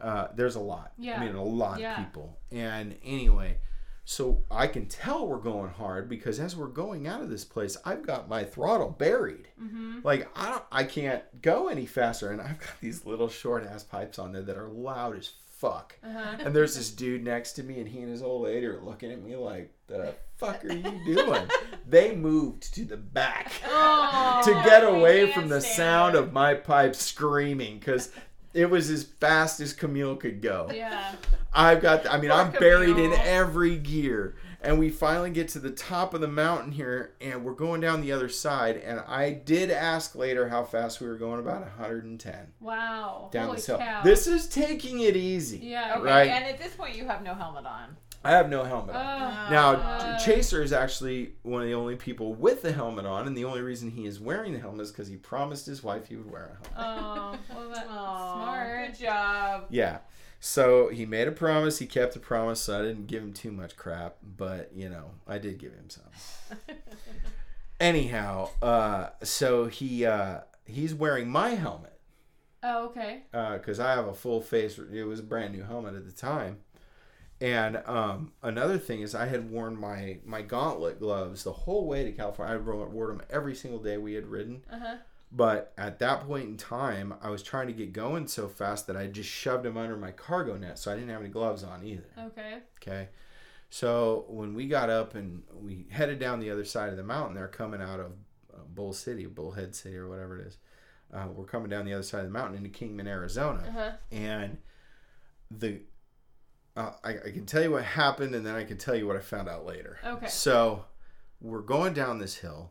Uh, there's a lot. Yeah. I mean, a lot Yeah. of people. And anyway, so I can tell we're going hard because as we're going out of this place, I've got my throttle buried. Mm-hmm. Like I don't, I can't go any faster, and I've got these little short ass pipes on there that are loud as fuck. Uh-huh. And there's this dude next to me, and he and his old lady are looking at me like, "The fuck are you doing?" they moved to the back Oh, to get away from the sound of my pipe screaming because it was as fast as Camille could go. Yeah. I've got. I mean, Poor I'm buried in every gear, and we finally get to the top of the mountain here, and we're going down the other side. And I did ask later how fast we were going, about 110 Wow. down Holy this hill. cow. This is taking it easy. Yeah. Okay, Right. and at this point you have no helmet on. I have no helmet. Oh. on. Now, Uh, Chaser is actually one of the only people with the helmet on, and the only reason he is wearing the helmet is because he promised his wife he would wear a helmet. Oh, well, that's Aw, smart. Good job. Yeah. So he made a promise. He kept the promise. So I didn't give him too much crap, but you know, I did give him some. Anyhow, uh, so he uh, he's wearing my helmet Oh, okay. because I have a full face. It was a brand new helmet at the time. And um, another thing is, I had worn my my gauntlet gloves the whole way to California. I wore, them every single day we had ridden. Uh huh. But at that point in time, I was trying to get going so fast that I just shoved them under my cargo net, so I didn't have any gloves on either. Okay. Okay. So when we got up and we headed down the other side of the mountain, they're coming out of uh, Bull City, Bullhead City, or whatever it is. Uh, we're coming down the other side of the mountain into Kingman, Arizona, Uh huh. and the uh, I, I can tell you what happened, and then I can tell you what I found out later. Okay. So we're going down this hill,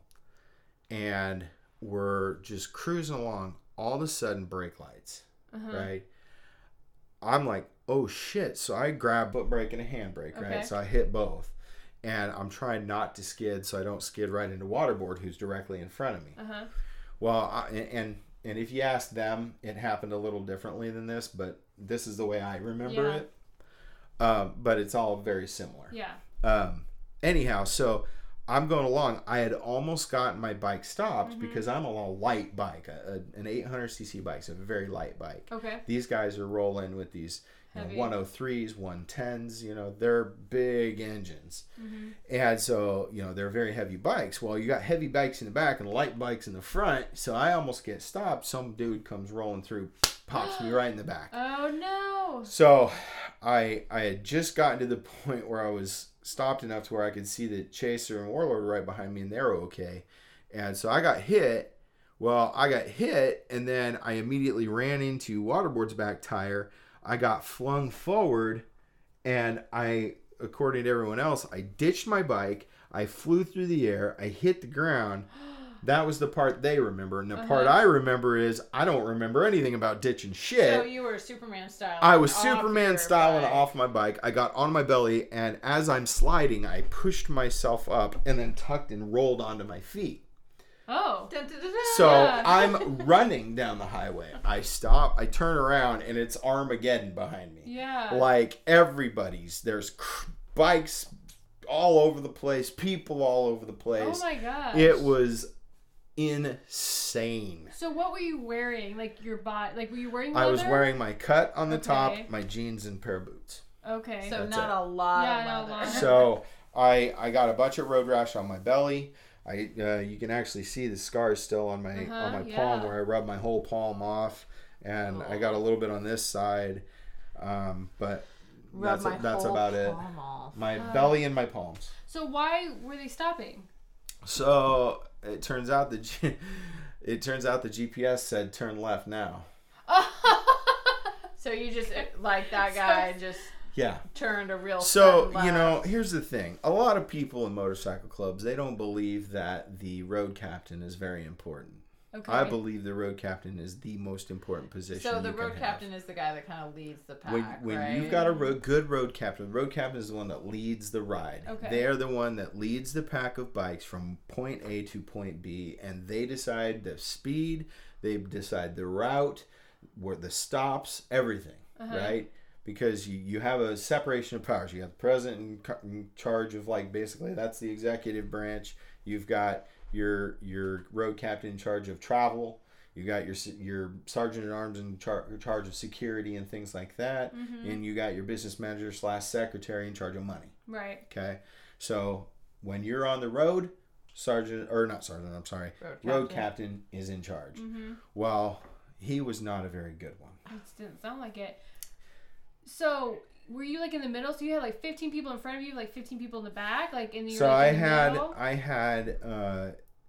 and we're just cruising along. All of a sudden, brake lights Uh-huh. right? I'm like, oh shit. So I grab foot brake and a handbrake, Okay. right? So I hit both. And I'm trying not to skid so I don't skid right into waterboard who's directly in front of me. Uh huh. Well, I, and and if you ask them, it happened a little differently than this, but this is the way I remember Yeah. it. Um, but it's all very similar. Yeah. Um, anyhow, so I'm going along. I had almost gotten my bike stopped Mm-hmm. because I'm on a light bike, a, a- an 800cc bike, so a very light bike. Okay. These guys are rolling with these you know, 103s, 110s, you know, they're big engines. Mm-hmm. And so, you know, they're very heavy bikes. Well, you got heavy bikes in the back and light bikes in the front. So I almost get stopped. Some dude comes rolling through, pops me right in the back. Oh no. So I I had just gotten to the point where I was stopped enough to where I could see the chaser and warlord right behind me and they're okay. And so I got hit. Well, I got hit and then I immediately ran into waterboard's back tire. I got flung forward and I according to everyone else, I ditched my bike. I flew through the air. I hit the ground. That was the part they remember. And the part Uh-huh. I remember is I don't remember anything about ditching shit. So you were Superman style. I was Superman style and off my bike. I got on my belly, and as I'm sliding, I pushed myself up and then tucked and rolled onto my feet. Oh. Dun, dun, dun, dun. So I'm running down the highway. I stop, I turn around, and it's Armageddon behind me. Yeah. Like everybody's. There's cr- bikes all over the place, people all over the place. oh my gosh. it was insane. So what were you wearing? Like your body? Like were you wearing? Leather? I was wearing my cut on the Okay. top, my jeans, and pair of boots. Okay. So That's not it. a lot Yeah, of not a leather. lot. so I I got a bunch of road rash on my belly. I uh, you can actually see the scars still on my on Uh-huh, my palm yeah. where I rubbed my whole palm off, and I got a little bit on this side, um, but Rub that's my that's whole about it. off. My Oh. belly and my palms. So why were they stopping? So it turns out the G- it turns out the GPS said turn left now. So you just like that guy just Yeah. turned a real. So, sudden you know, here's the thing. A lot of people in motorcycle clubs, they don't believe that the road captain is very important. Okay. I believe the road captain is the most important position. So the you can road have. captain is the guy that kind of leads the pack, When, when right? you've got a road, good road captain, the road captain is the one that leads the ride. Okay. They're the one that leads the pack of bikes from point A to point B, and they decide the speed, they decide the route, where the stops, everything, Uh-huh. right? Because you, you have a separation of powers. You have the president in, in charge of like basically that's the executive branch. You've got your your road captain in charge of travel. You got your your sergeant at arms in char- charge of security and things like that, Mm-hmm. and you got your business manager slash secretary in charge of money. Right. Okay, so when you're on the road, sergeant or not sergeant, I'm sorry, Road road captain. captain is in charge. Mm-hmm. Well, he was not a very good one. It didn't sound like it. So were you like in the middle? So you had like 15 people in front of you, like 15 people in the back, like in the. So like, I in the had? I had uh,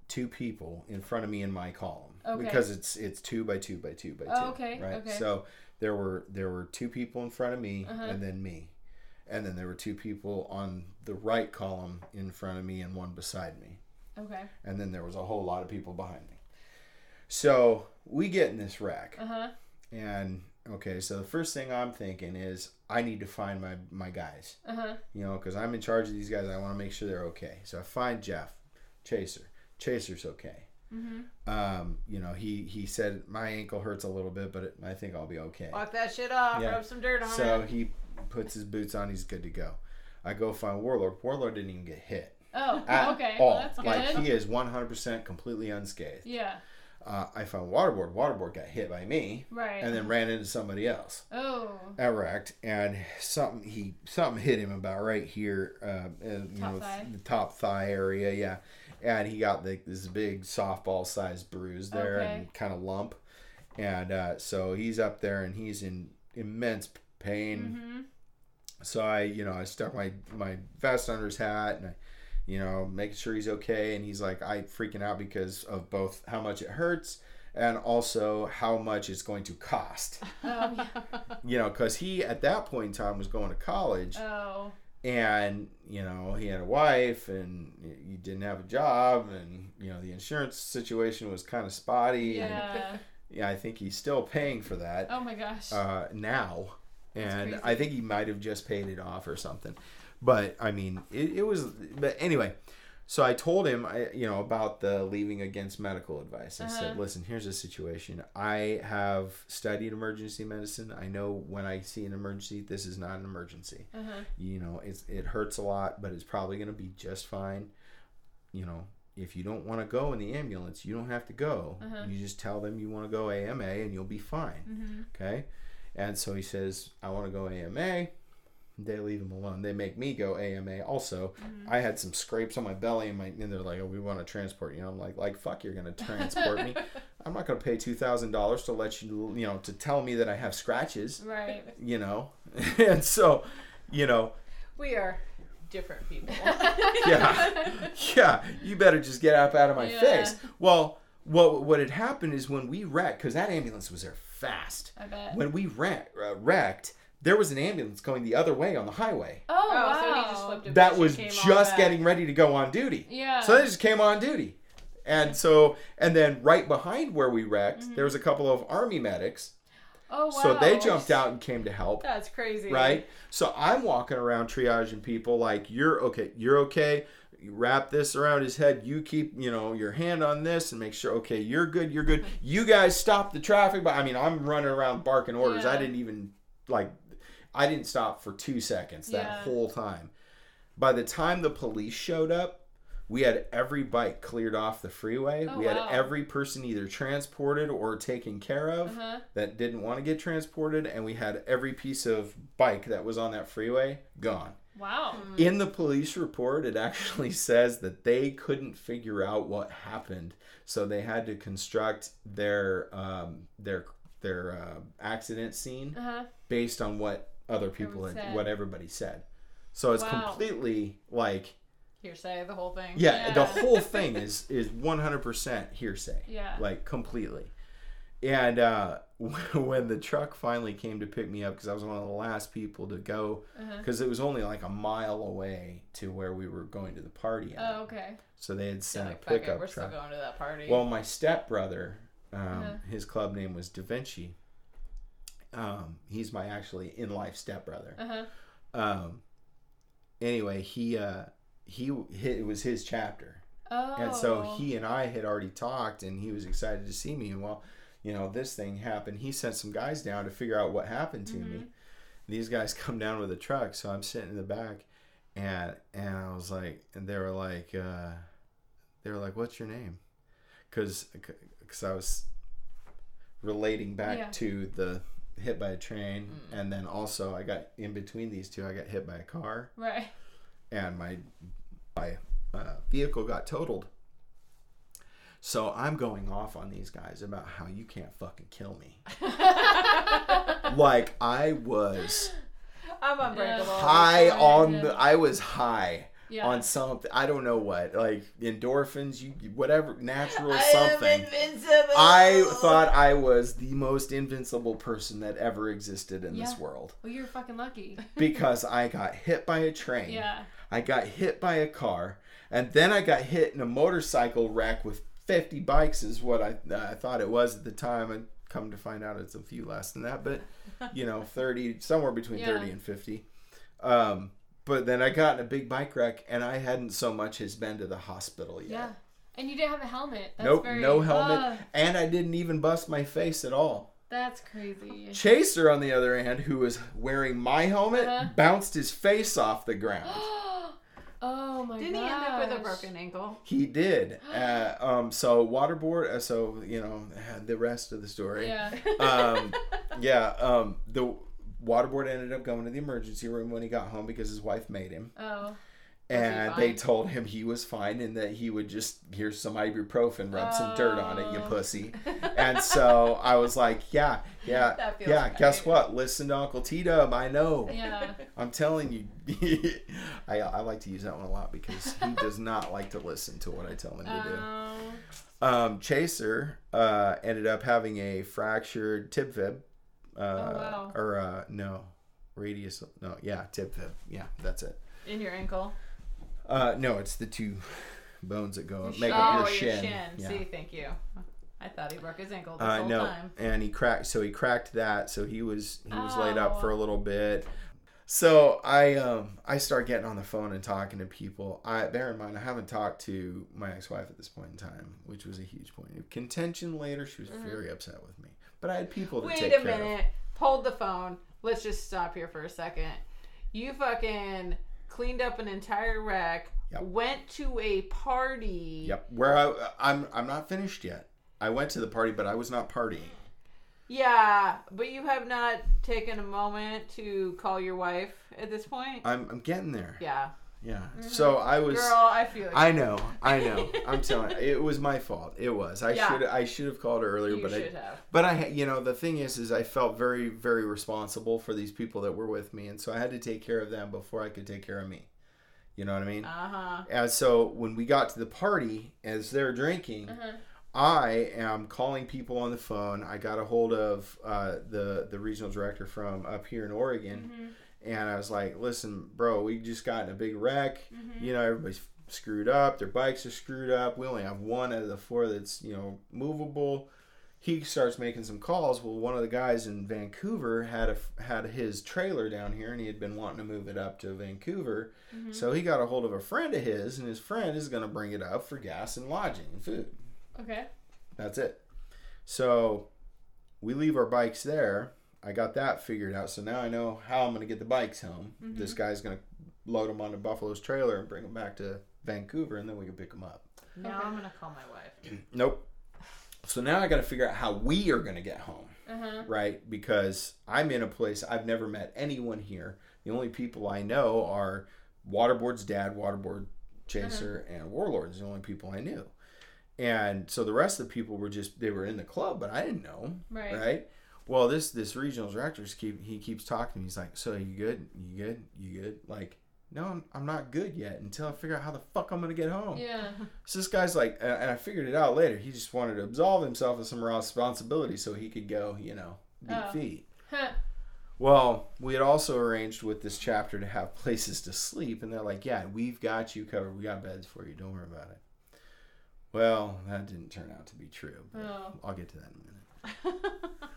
two people in front of me in my column Okay. because it's it's two by two by two by two. Oh, okay, Right. okay. So there were there were two people in front of me Uh-huh. and then me, and then there were two people on the right column in front of me and one beside me, Okay. and then there was a whole lot of people behind me. So we get in this wreck, Uh huh. and okay, so the first thing I'm thinking is I need to find my my guys Uh huh. you know, because I'm in charge of these guys. I want to make sure they're okay. So I find Jeff, Chaser. Chaser's okay. Mm-hmm. Um, you know, he he said my ankle hurts a little bit, but it, I think I'll be okay. Walk that shit off. Yeah. Rub some dirt on So it. So he puts his boots on. He's good to go. I go find Warlord. Warlord didn't even get hit Oh. okay. all. Well, that's good. like he is 100% completely unscathed. yeah. Uh, I found Waterboard. Waterboard got hit by me Right. and then ran into somebody else. oh. erect and something he something hit him about right here uh, uh, you Top know thigh? the top thigh area yeah and he got like this big softball sized bruise there Okay. and kind of lump and uh, so he's up there and he's in immense pain Mm-hmm. so I you know I stuck my my vest under his hat and I you know making sure he's okay and he's like I freaking out because of both how much it hurts and also how much it's going to cost Oh. Yeah. you know, because he at that point in time was going to college, Oh. and you know he had a wife, and he didn't have a job, and you know the insurance situation was kind of spotty. And, Yeah. yeah, I think he's still paying for that Oh my gosh. uh, now, and crazy. I think he might have just paid it off or something. But I mean, it, it was. But anyway, so I told him, I you know, about the leaving against medical advice. I said, Uh-huh. listen, here's the situation. I have studied emergency medicine. I know when I see an emergency, this is not an emergency. uh-huh. You know, it's it hurts a lot, but it's probably going to be just fine. You know. If you don't want to go in the ambulance, you don't have to go. Uh-huh. You just tell them you want to go AMA and you'll be fine. Mm-hmm. Okay. And so he says, I want to go AMA. They leave him alone. They make me go AMA also. Mm-hmm. I had some scrapes on my belly and my and they're like, Oh, we want to transport you. Know, I'm like, like fuck you're gonna transport me. I'm not gonna pay two thousand dollars to let you you know, to tell me that I have scratches, Right. you know. and so, you know, we are different people. yeah, yeah. You better just get up out of my Yeah. face. Well, what what had happened is when we wrecked, because that ambulance was there fast. I bet. When we wreck, uh, wrecked, there was an ambulance going the other way on the highway. oh, Oh, wow. so he just flipped a That was and came on just getting ready to go on duty. Yeah. So they just came on duty. And so, and then right behind where we wrecked, mm-hmm. there was a couple of army medics. oh, wow. So they jumped out and came to help. That's crazy. right? So I'm walking around triaging people like you're okay, you're okay. You wrap this around his head. You keep, you know, your hand on this and make sure, okay, you're good, you're good. You guys stop the traffic. But I mean, I'm running around barking orders. I didn't even like, I didn't stop for two seconds that Yeah. whole time. By the time the police showed up, we had every bike cleared off the freeway. Oh, we had wow. every person either transported or taken care of Uh-huh. that didn't want to get transported, and we had every piece of bike that was on that freeway gone. Wow. In the police report, it actually says that they couldn't figure out what happened, so they had to construct their um, their their uh, accident scene Uh-huh. based on what other people had, said. what everybody said. So it's Wow. completely like Hearsay, the whole thing. yeah, the whole thing is is 100% hearsay Yeah. like completely. And uh, when the truck finally came to pick me up, because I was one of the last people to go, Uh-huh. because it was only like a mile away to where we were going to the party. at. Oh, okay. So they had sent like, a "Fuck it, pickup we're still going to that party. Well, my stepbrother, um, Uh-huh. his club name was Da Vinci. Um, he's my actually in life stepbrother. Uh-huh. Um, anyway, he uh, he it was his chapter. Oh. And so he and I had already talked, and he was excited to see me. And well, you know, this thing happened. He sent some guys down to figure out what happened to me. These guys come down with a truck, so I'm sitting in the back, and and I was like, and they were like, uh, they were like, "What's your name?" Because because I was relating back Yeah. to the hit by a train, and then also I got in between these two, I got hit by a car Right. and my my uh, vehicle got totaled. So I'm going off on these guys about how you can't fucking kill me. like I was I'm unbreakable. high fine, on the I was high Yeah. on something. I don't know what, like endorphins, you whatever, natural I something. I thought I was the most invincible person that ever existed in this world well, you're fucking lucky. because I got hit by a train. Yeah. I got hit by a car, and then I got hit in a motorcycle wreck with 50 bikes, is what I, I thought it was at the time. And come to find out, it's a few less than that, but you know, 30, somewhere between Yeah. 30 and 50. Um, but then I got in a big bike wreck, and I hadn't so much as been to the hospital yet. Yeah. And you didn't have a helmet. That's nope, very, no helmet, Ugh, and I didn't even bust my face at all. that's crazy. Chaser, on the other hand, who was wearing my helmet, Uh-huh. bounced his face off the ground. oh my god. Didn't he end up with a broken ankle? He did. Uh, um, so waterboard. Uh, so you know the rest of the story. Yeah. Um, yeah. Um, the waterboard ended up going to the emergency room when he got home because his wife made him, Oh. and they told him he was fine and that he would just here's some ibuprofen, rub some dirt on it, you Oh. pussy. And so I was like, yeah, yeah, yeah. Guess what? Listen to Uncle T Dub. I know. Yeah. I'm telling you, I, I like to use that one a lot because he does not like to listen to what I tell him to do. Um, Um, Chaser uh, ended up having a fractured tib fib. Uh, Oh, wow. Or uh, no, radius. No, yeah, tib fib. Yeah, that's it. In your ankle. Uh, no, it's the two bones that go make oh, up your your shin. shin. Yeah. See, thank you. I thought he broke his ankle this Uh, whole no, time. and he cracked. So he cracked that. So he was he was laid up for a little bit. So I um I start getting on the phone and talking to people. I bear in mind I haven't talked to my ex-wife at this point in time, which was a huge point of contention. Later, she was very upset with me, but I had people to Wait take a care minute. Hold the phone. Let's just stop here for a second. You fucking cleaned up an entire wreck. Yep. Went to a party. Yep. Where I I'm I'm not finished yet. I went to the party, but I was not partying. Yeah, but you have not taken a moment to call your wife at this point. I'm I'm getting there. yeah, Yeah. So I was. girl, I feel you. I know, I know. I'm telling you, it was my fault. It was. I Yeah. should I should have called her earlier, you but I should have. but I you know the thing is is I felt very very responsible for these people that were with me, and so I had to take care of them before I could take care of me. You know what I mean? Uh huh. And so when we got to the party, as they're drinking, uh-huh. I am calling people on the phone. I got a hold of uh, the the regional director from up here in Oregon, Mm-hmm. And I was like, "Listen, bro, we just got in a big wreck. Mm-hmm. You know, everybody's screwed up. Their bikes are screwed up. We only have one out of the four that's you know movable." He starts making some calls. Well, one of the guys in Vancouver had a had his trailer down here, and he had been wanting to move it up to Vancouver. Mm-hmm. So he got a hold of a friend of his, and his friend is going to bring it up for gas and lodging and food. Okay. That's it. So we leave our bikes there. I got that figured out. So now I know how I'm going to get the bikes home. This guy's going to load them onto Buffalo's trailer and bring them back to Vancouver, and then we can pick them up. Now Okay. I'm gonna call my wife. Nope. So now I got to figure out how we are going to get home, Uh-huh. right? Because I'm in a place I've never met anyone here. The only people I know are Waterboard's dad, Waterboard Chaser, and Warlord's the only people I knew. And so the rest of the people were just they were in the club, but I didn't know. Right. right? Well, this this regional director keep he keeps talking to me. He's like, "So you good? You good? You good?" Like, no, I'm, I'm not good yet until I figure out how the fuck I'm gonna get home. Yeah. So this guy's like, and and I figured it out later. He just wanted to absolve himself of some responsibility so he could go, you know, oh. beat Oh. feet. Well, we had also arranged with this chapter to have places to sleep, and they're like, "Yeah, we've got you covered. We got beds for you. Don't worry about it." Well, that didn't turn out to be true. but Oh. I'll get to that in a minute.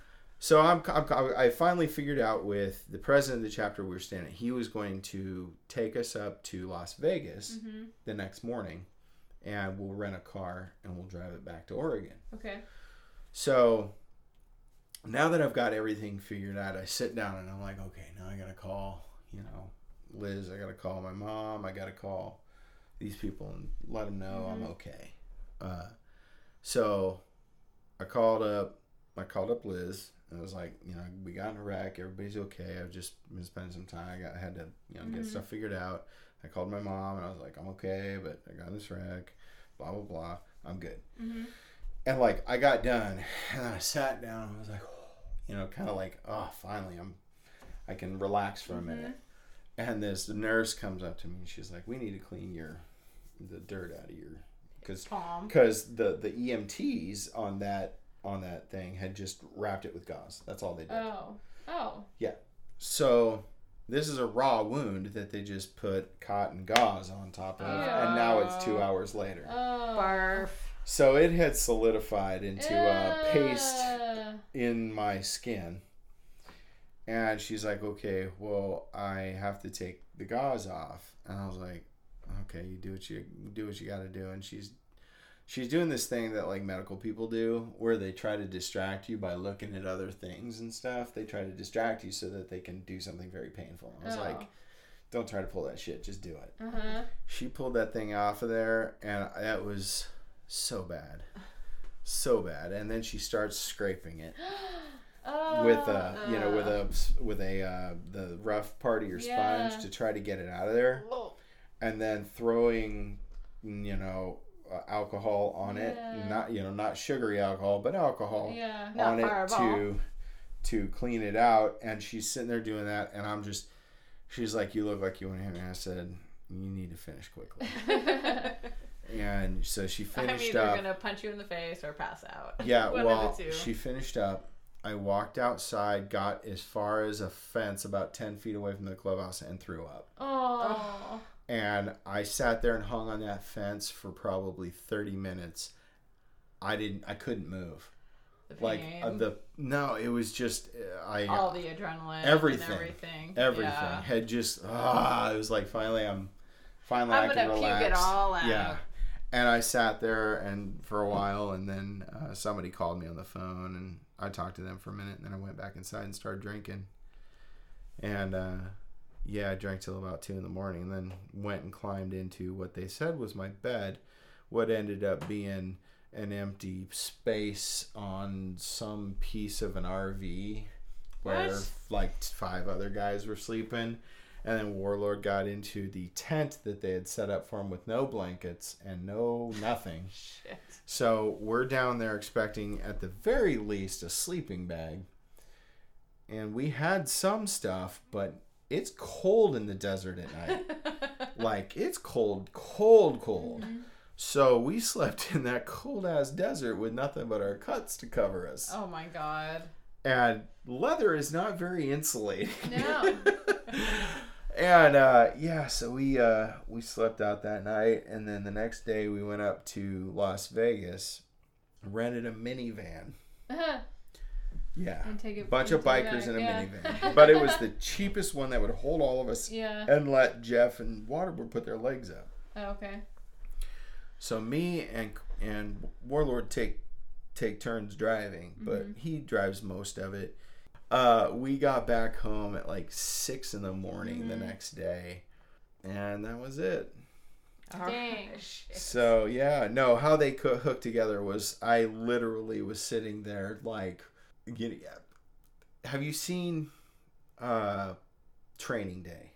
So I'm, I'm I finally figured out with the president of the chapter we were staying at, he was going to take us up to Las Vegas Mm-hmm. the next morning, and we'll rent a car and we'll drive it back to Oregon. Okay. So now that I've got everything figured out, I sit down and I'm like, okay, now I gotta call, you know, Liz. I gotta call my mom. I gotta call these people and let them know I'm okay. Uh, so I called up. I called up Liz. And I was like, you know, we got in a wreck. Everybody's okay. I've just been spending some time. I got, had to, you know, get Mhm. stuff figured out. I called my mom and I was like, I'm okay, but I got in this wreck. Blah blah blah. I'm good. Mm-hmm. And like I got done, and I sat down. and I was like, you know, kind of like, oh, finally, I'm, I can relax for a minute. and this nurse comes up to me and she's like, "We need to clean your the dirt out of your because because the the EMTs on that on that thing had just wrapped it with gauze. That's all they did. Oh. Oh. Yeah. So this is a raw wound that they just put cotton gauze on top of, and now it's two oh. hours later. Oh. Barf. So it had solidified into a paste in my skin. And she's like, okay, well, I have to take the gauze off. And I was like, okay, you do what you do what you got to do. And she's she's doing this thing that like medical people do, where they try to distract you by looking at other things and stuff. They try to distract you so that they can do something very painful. I was Oh. like, don't try to pull that shit. Just do it. Uh-huh. She pulled that thing off of there, and that was so bad, so bad. And then she starts scraping it Oh. with a you know with a with a uh, the rough part of your Yeah. sponge to try to get it out of there, and then throwing you know uh, alcohol on Yeah. it, not you know not sugary alcohol, but alcohol Yeah. Not on it Fireball. to to clean it out. And she's sitting there doing that, and I'm just she's like, "You look like you want to hit me." I said, "You need to finish quickly." and so she finished I'm either up. gonna punch you in the face or pass out. Yeah, One well, of the two. she finished up. I walked outside, got as far as a fence about 10 feet away from the clubhouse, and threw up. oh. And I sat there and hung on that fence for probably 30 minutes. I didn't, I couldn't move. The Like, uh, the, no, it was just, uh, I, all the adrenaline, everything. and everything, everything Yeah. had just, ah, it was like finally I'm, finally I'm I can relax. it all out. Yeah. And I sat there and for a while, and then uh, somebody called me on the phone, and I talked to them for a minute, and then I went back inside and started drinking. And uh, yeah, I drank till about two in the morning, and then went and climbed into what they said was my bed, what ended up being an empty space on some piece of an RV where What? like five other guys were sleeping. And then Warlord got into the tent that they had set up for him with no blankets and no nothing. Shit. So we're down there expecting, at the very least, a sleeping bag. And we had some stuff, but it's cold in the desert at night. like, it's cold, cold, cold. So we slept in that cold ass desert with nothing but our cuts to cover us. oh my god. And leather is not very insulating. No. and uh, yeah, so we uh, we slept out that night, and then the next day we went up to Las Vegas, rented a minivan. Yeah, And take it bunch of bikers in a yeah. minivan, but it was the cheapest one that would hold all of us Yeah. and let Jeff and Waterboard put their legs up. Oh, okay. So me and and Warlord take take turns driving, but Mm-hmm. he drives most of it. Uh, we got back home at like six in the morning the Mm-hmm. next day, and that was it. Dang. So yeah, no, how they co- hooked together was I literally was sitting there like, you have you seen uh, Training Day?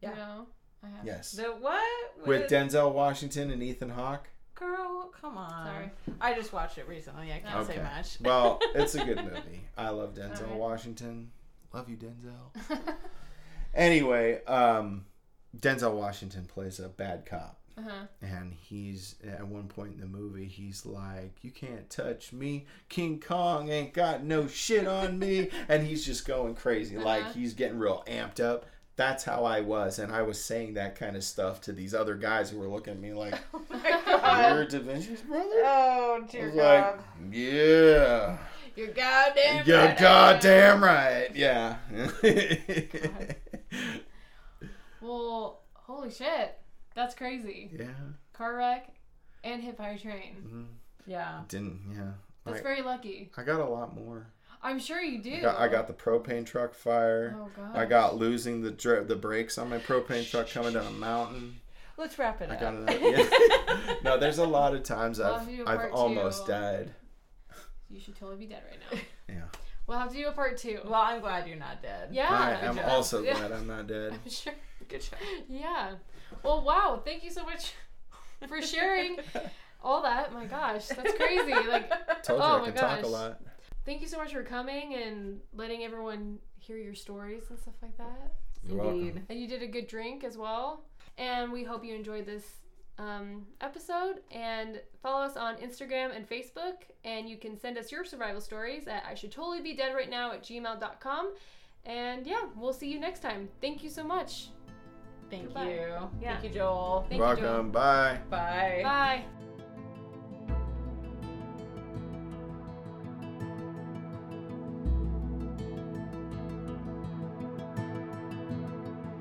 Yeah. No. I haven't. Yes, The what? with Denzel Washington and Ethan Hawke. Girl, come on. Sorry. I just watched it recently. I can't say much. Well, it's a good movie. I love Denzel Alright. Washington. Love you, Denzel. Anyway, um, Denzel Washington plays a bad cop. Uh-huh. And he's at one point in the movie, he's like, "You can't touch me. King Kong ain't got no shit on me." And he's just going crazy, like Uh-huh. he's getting real amped up. That's how I was, and I was saying that kind of stuff to these other guys who were looking at me like, oh my god. "You're Da Vinci's brother." Oh I dear was God. like, "Yeah." You're goddamn You're right. goddamn right. Yeah. Well, holy shit. That's crazy. yeah. Car wreck and hit by a train. Mhm. Yeah. Didn't. Yeah. That's I, very lucky. I got a lot more. I'm sure you do. I got, I got the propane truck fire. Oh god. I got losing the dr- the brakes on my propane truck coming down a mountain. Let's wrap it I up. got it. Yeah. no, there's a lot of times We'll I've have to do a I've almost two. died. You should totally be dead right now. Yeah. We'll have to do a part two. Well, I'm glad you're not dead. yeah. I am also glad I'm not dead. I'm sure. Good job. Yeah. Well, wow. Thank you so much for sharing all that. My gosh, that's crazy. Like, Told you Oh I my can talk a gosh. lot. thank you so much for coming and letting everyone hear your stories and stuff like that. You're Indeed. welcome. And you did a good drink as well. And we hope you enjoyed this um, episode. And follow us on Instagram and Facebook. And you can send us your survival stories at I should totally be dead right now at gmail.com. And yeah, we'll see you next time. Thank you so much. Thank Goodbye. you. Yeah. Thank you, Joel. Thank You're you, Joel. welcome. Bye. Bye. Bye.